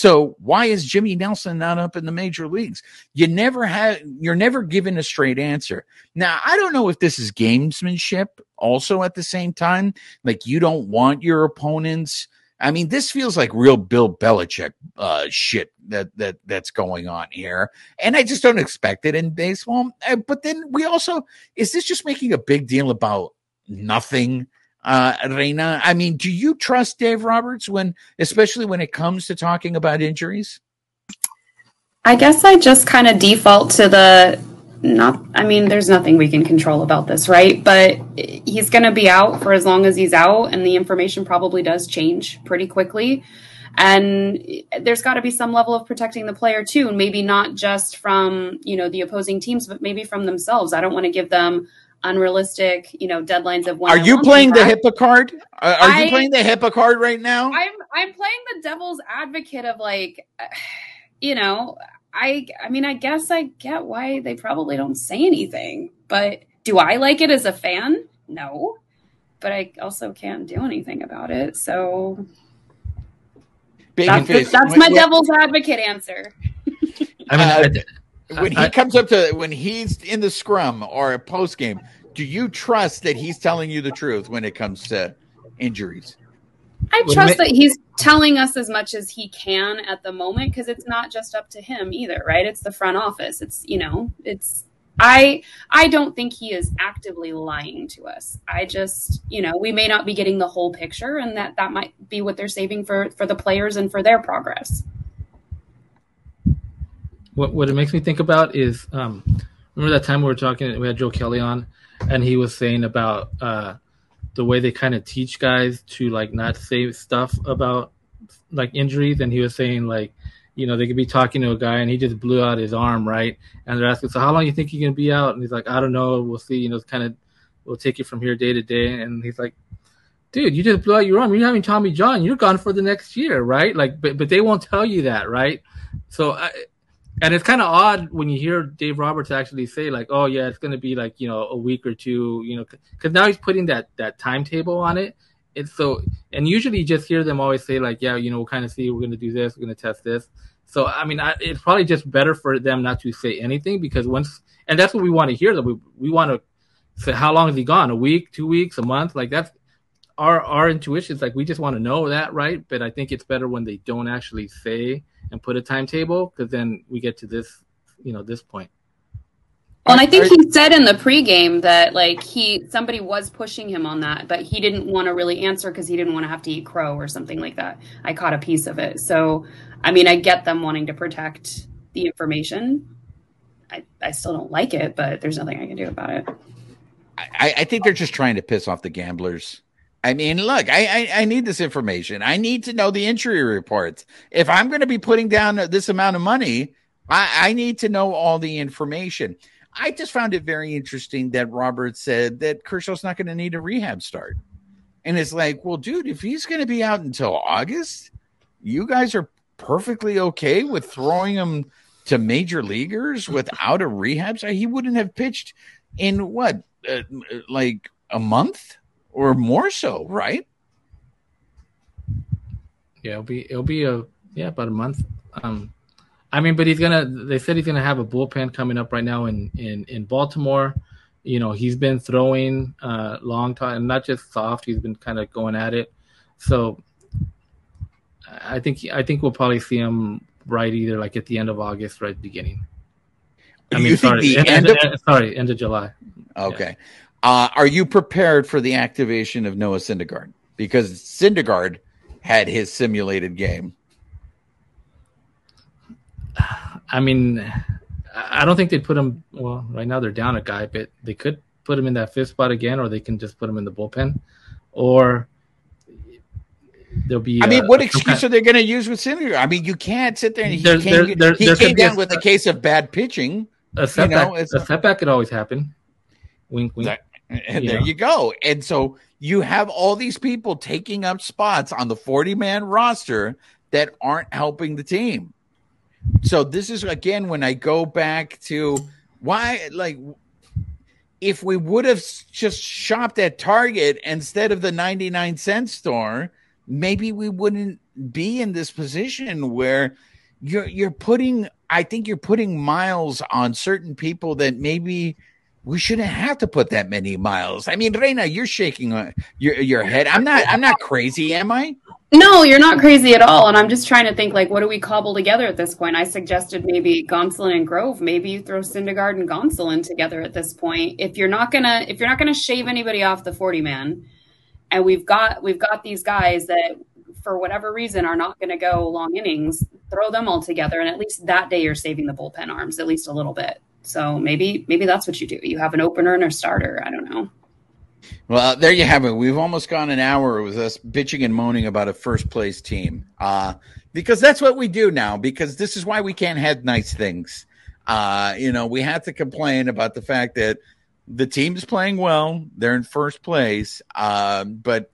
So why is Jimmy Nelson not up in the major leagues? You never have you're never given a straight answer. Now, I don't know if this is gamesmanship also at the same time. Like you don't want your opponents. I mean, this feels like real Bill Belichick uh, shit that that that's going on here, and I just don't expect it in baseball. Uh, but then we also is this just making a big deal about nothing? Uh, Reina. I mean, do you trust Dave Roberts when, especially when it comes to talking about injuries? I guess I just kind of default to the not. I mean, there's nothing we can control about this, right? But he's going to be out for as long as he's out, and the information probably does change pretty quickly. And there's got to be some level of protecting the player too, and maybe not just from you know the opposing teams, but maybe from themselves. I don't want to give them unrealistic, you know, deadlines of when. Are you playing the HIPAA card? Are, are I, you playing the HIPAA card right now? I'm I'm playing the devil's advocate of like, you know, I I mean, I guess I get why they probably don't say anything, but do I like it as a fan? No, but I also can't do anything about it. So that's, the, that's my devil's advocate answer. I mean, uh, when he comes up to when he's in the scrum or a post game, do you trust that he's telling you the truth when it comes to injuries? I trust that he's telling us as much as he can at the moment because it's not just up to him either, right? It's the front office. It's you know, it's I I don't think he is actively lying to us. I just, you know, we may not be getting the whole picture and that that might be what they're saving for for the players and for their progress what what it makes me think about is um, remember that time we were talking we had Joe Kelly on and he was saying about uh, the way they kind of teach guys to like not say stuff about like injuries and he was saying like you know they could be talking to a guy and he just blew out his arm right and they're asking so how long you think you're gonna be out and he's like I don't know we'll see you know it's kind of we'll take you from here day to day and he's like dude, you just blew out your arm. You're having Tommy John. You're gone for the next year, right? Like, but but they won't tell you that, right? So I, and it's kind of odd when you hear Dave Roberts actually say like, "Oh yeah, it's going to be like you know a week or two, you know," because now he's putting that that timetable on it. It's so, and usually you just hear them always say like, "Yeah, you know, we'll kind of see. We're going to do this. We're going to test this." So I mean, I, it's probably just better for them not to say anything because once, and that's what we want to hear. That we we want to say, how long is he gone? A week, two weeks, a month? Like that's our our intuition is like we just want to know that, right? But I think it's better when they don't actually say and put a timetable because then we get to this, you know, this point. Well, and I think he said in the pregame that like he somebody was pushing him on that, but he didn't want to really answer because he didn't want to have to eat crow or something like that. I caught a piece of it, so I mean, I get them wanting to protect the information. I, I still don't like it, but there's nothing I can do about it. I, I think they're just trying to piss off the gamblers. I mean, look, I, I, I need this information. I need to know the injury reports. If I'm going to be putting down this amount of money, I, I need to know all the information. I just found it very interesting that Robert said that Kershaw's not going to need a rehab start. And it's like, well, dude, if he's going to be out until August, you guys are perfectly okay with throwing him to major leaguers without a rehab start. He wouldn't have pitched in what, uh, like a month or more so, right? Yeah, it'll be it'll be a yeah about a month. Um, I mean, but he's gonna. They said he's gonna have a bullpen coming up right now in in in Baltimore. You know, he's been throwing uh, long time, not just soft. He's been kind of going at it. So, I think I think we'll probably see him right either like at the end of August, right beginning. I mean, sorry, end, end, of, sorry, end of July. Okay. Yeah. Uh, are you prepared for the activation of Noah Syndergaard? Because Syndergaard had his simulated game. I mean, I don't think they'd put him. Well, right now they're down a guy, but they could put him in that fifth spot again, or they can just put him in the bullpen, or there'll be. I mean, what excuse are they going to use with Syndergaard? I mean, you can't sit there and he there, came, there, there, he came down a, with a case of bad pitching. A setback, you know, a setback could always happen. Wink, wink. That, and there you go. And so you have all these people taking up spots on the 40 man roster that aren't helping the team. So this is again when I go back to why like if we would have just shopped at Target instead of the 99 cent store, maybe we wouldn't be in this position where you're you're putting I think you're putting miles on certain people that maybe we shouldn't have to put that many miles. I mean, Reina, you're shaking uh, your your head. I'm not. I'm not crazy, am I? No, you're not crazy at all. And I'm just trying to think, like, what do we cobble together at this point? I suggested maybe Gonsolin and Grove. Maybe you throw Syndergaard and Gonsolin together at this point. If you're not gonna, if you're not gonna shave anybody off the 40 man, and we've got we've got these guys that for whatever reason are not going to go long innings, throw them all together, and at least that day you're saving the bullpen arms at least a little bit. So maybe maybe that's what you do. You have an opener and a starter. I don't know. Well, there you have it. We've almost gone an hour with us bitching and moaning about a first place team. Uh, because that's what we do now, because this is why we can't have nice things. Uh, you know, we have to complain about the fact that the team's playing well, they're in first place. Uh, but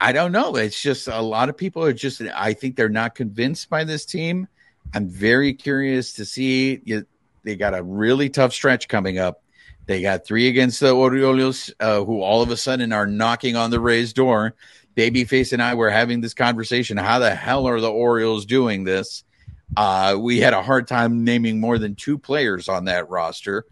I don't know. It's just a lot of people are just, I think they're not convinced by this team. I'm very curious to see. They got a really tough stretch coming up. They got three against the Orioles, uh, who all of a sudden are knocking on the Rays' door. Babyface and I were having this conversation. How the hell are the Orioles doing this? Uh, we had a hard time naming more than two players on that roster.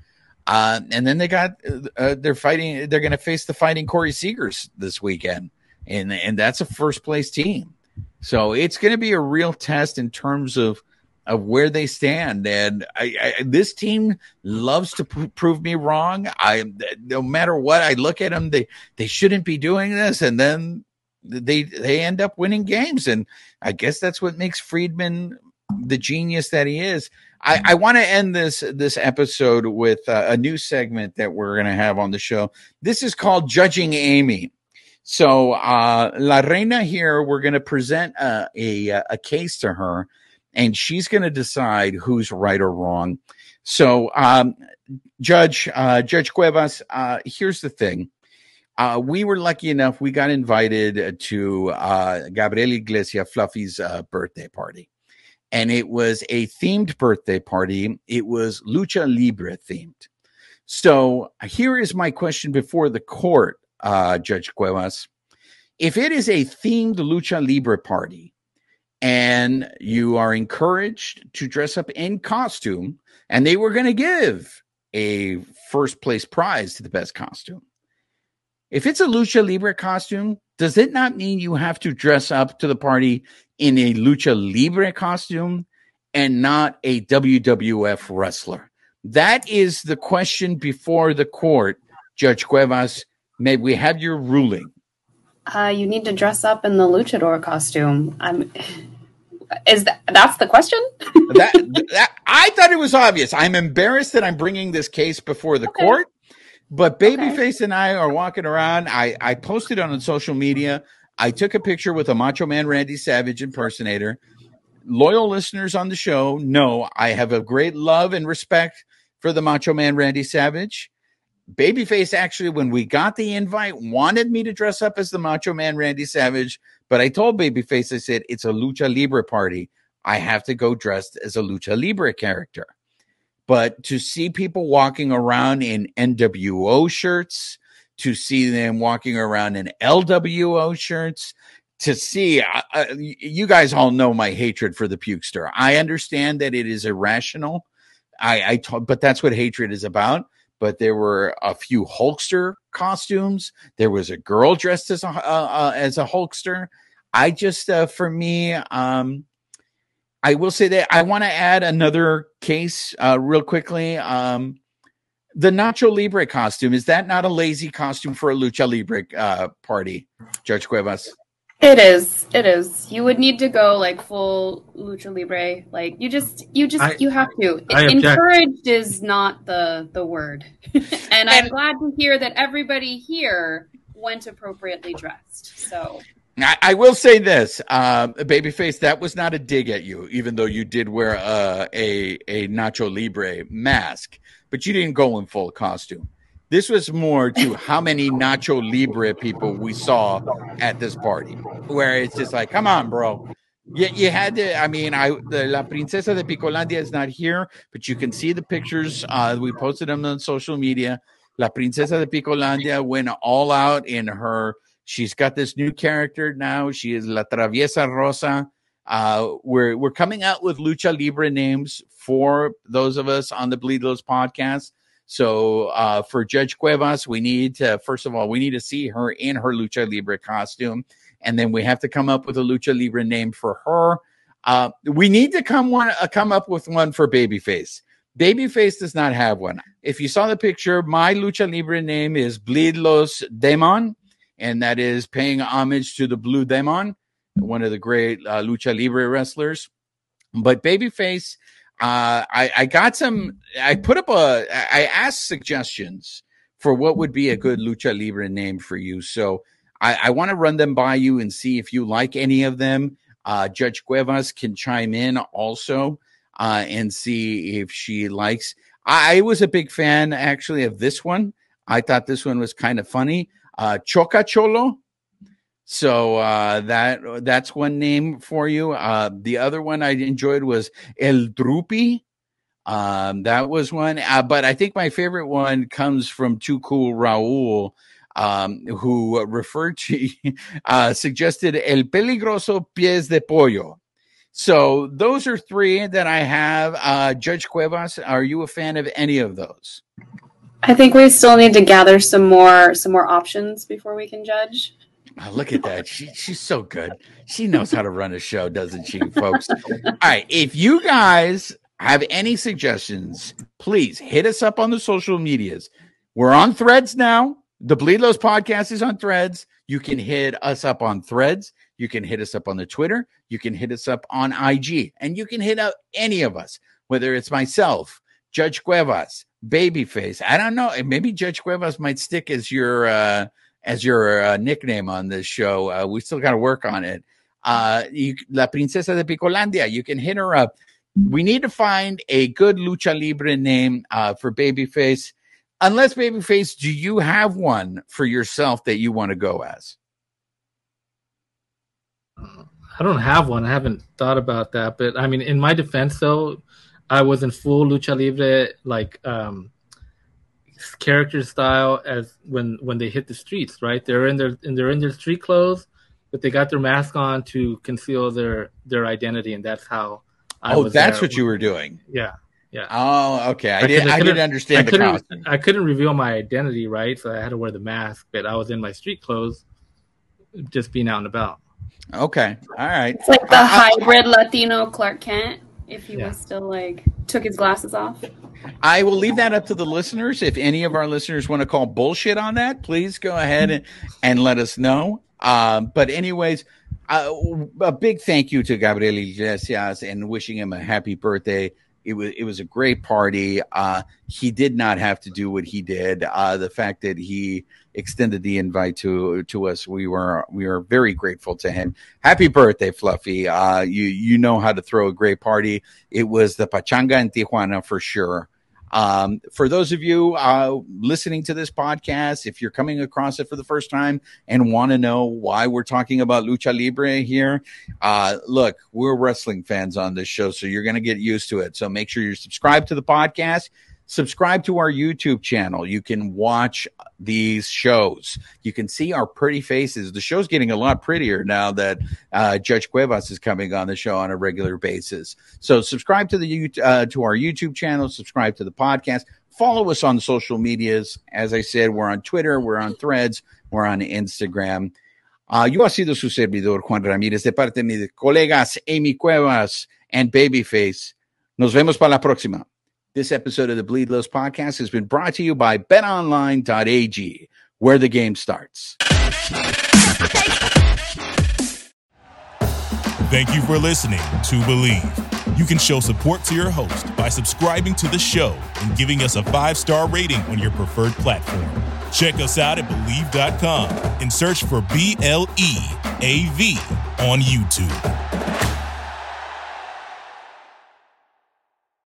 Uh, and then they got uh, they're fighting. They're going to face the Fighting Corey Seagers this weekend, and and that's a first place team. So it's going to be a real test in terms of of where they stand. And I, I, this team loves to p- prove me wrong. I, no matter what I look at them, they, they shouldn't be doing this. And then they, they end up winning games. And I guess that's what makes Friedman the genius that he is. I, I want to end this, this episode with uh, a new segment that we're going to have on the show. This is called Judging Amie. So, uh, La Reina here, we're going to present a, a, a case to her and she's going to decide who's right or wrong. So, um, Judge uh, Judge Cuevas, uh, here's the thing. Uh, we were lucky enough; we got invited to uh, Gabriel Fluffy's uh, birthday party, and it was a themed birthday party. It was lucha libre themed. So, here is my question before the court, uh, Judge Cuevas. If it is a themed lucha libre party, and you are encouraged to dress up in costume. And they were going to give a first place prize to the best costume. If it's a lucha libre costume, does it not mean you have to dress up to the party in a lucha libre costume and not a WWF wrestler? That is the question before the court, Judge Cuevas. May we have your ruling? Uh, you need to dress up in the luchador costume. I'm. Is that that's the question? that, that I thought it was obvious. I'm embarrassed that I'm bringing this case before the Okay. court, but Babyface Okay. and I are walking around. I I posted on social media. I took a picture with a Macho Man Randy Savage impersonator. Loyal listeners on the show know I have a great love and respect for the Macho Man Randy Savage. Babyface actually, when we got the invite, wanted me to dress up as the Macho Man Randy Savage, but I told Babyface, I said, it's a lucha libre party. I have to go dressed as a lucha libre character. But to see people walking around in NWO shirts, to see them walking around in LWO shirts, to see, uh, uh, you guys all know my hatred for the pukester. I understand that it is irrational. I, I told, but that's what hatred is about. But there were a few Hulkster costumes. There was a girl dressed as a uh, uh, as a Hulkster. I just, uh, for me, um, I will say that I want to add another case uh, real quickly. Um, the Nacho Libre costume is that not a lazy costume for a lucha libre uh, party, Judge Cuevas? It is. It is. You would need to go like full lucha libre. Like you just, you just, I- you have to. I object. Encouraged is not the the word. and I'm glad to hear that everybody here went appropriately dressed. So I, I will say this, um, babyface. That was not a dig at you, even though you did wear uh, a a Nacho Libre mask, but you didn't go in full costume. This was more to how many Nacho Libre people we saw at this party, where it's just like, come on, bro. You, you had to. I mean, I the La Princesa de Picolandia is not here, but you can see the pictures. Uh, we posted them on social media. La Princesa de Picolandia went all out in her. She's got this new character now. She is La Traviesa Rosa. Uh, we're we're coming out with lucha libre names for those of us on the Bleav Those podcast. So uh, for Judge Cuevas, we need to first of all we need to see her in her lucha libre costume, and then we have to come up with a lucha libre name for her. Uh, we need to come one uh, come up with one for Babyface. Babyface does not have one. If you saw the picture, my lucha libre name is Bleed Los Demon, and that is paying homage to the Blue Demon, one of the great uh, lucha libre wrestlers. But Babyface, uh, I, I got some. I put up a. I asked suggestions for what would be a good lucha libre name for you. So I, I want to run them by you and see if you like any of them. Uh, Judge Cuevas can chime in also uh, and see if she likes. I, I was a big fan actually of this one. I thought this one was kind of funny. Uh, Choca Cholo. So uh, that that's one name for you. Uh, the other one I enjoyed was El Drupi. Um, that was one. Uh, but I think my favorite one comes from Too Cool Raul, um, who referred to, uh, suggested El Peligroso Pies de Pollo. So those are three that I have. Uh, Judge Cuevas, are you a fan of any of those? I think we still need to gather some more some more options before we can judge. Oh, look at that. She, she's so good. She knows how to run a show, doesn't she, folks? All right. If you guys have any suggestions, please hit us up on the social medias. We're on threads now. The Bleav Lows podcast is on threads. You can hit us up on threads. You can hit us up on the Twitter. You can hit us up on IG. And you can hit up any of us, whether it's myself, Judge Cuevas, Babyface. I don't know. Maybe Judge Cuevas might stick as your uh as your uh, nickname on this show. Uh, we still got to work on it. Uh, you, La Princesa de Picolandia. You can hit her up. We need to find a good lucha libre name uh, for Babyface. Unless Babyface, do you have one for yourself that you want to go as? I don't have one. I haven't thought about that. But I mean, in my defense, though, I was in full lucha libre like um, character style as when when they hit the streets. Right, they're in their and they're in their street clothes, but they got their mask on to conceal their their identity, and that's how. I oh, was that's there. what you were doing. Yeah, yeah. Oh, okay. I, I did. couldn't- I I didn't understand I the couldn't, costume. I couldn't reveal my identity, right? So I had to wear the mask, but I was in my street clothes. just being out and about. Okay, all right. It's like the I- I- hybrid Latino Clark Kent, if he Yeah. was still like took his glasses off. I will leave that up to the listeners. If any of our listeners want to call bullshit on that, please go ahead and, and let us know. Um, but anyways, uh, a big thank you to Gabriel Iglesias and wishing him a happy birthday. It was it was a great party. Uh, he did not have to do what he did. Uh, the fact that he extended the invite to to us, we were we were very grateful to him. Happy birthday, Fluffy! Uh, you you know how to throw a great party. It was the pachanga in Tijuana for sure. Um, for those of you uh, listening to this podcast, if you're coming across it for the first time and want to know why we're talking about lucha libre here, uh, look, we're wrestling fans on this show, so you're going to get used to it. So make sure you're subscribed to the podcast. Subscribe to our YouTube channel. You can watch these shows. You can see our pretty faces. The show's getting a lot prettier now that uh, Judge Cuevas is coming on the show on a regular basis. So subscribe to the uh, to our YouTube channel. Subscribe to the podcast. Follow us on social medias. As I said, we're on Twitter, we're on Threads, we're on Instagram. Uh, yo ha sido su servidor Juan Ramírez de parte de mis colegas Amie Cuevas and Babyface. Nos vemos para la próxima. This episode of the Bleed Lows podcast has been brought to you by betonline.ag, where the game starts. Thank you for listening to Bleav. You can show support to your host by subscribing to the show and giving us a five star rating on your preferred platform. Check us out at Bleav.com and search for B L E A V on YouTube.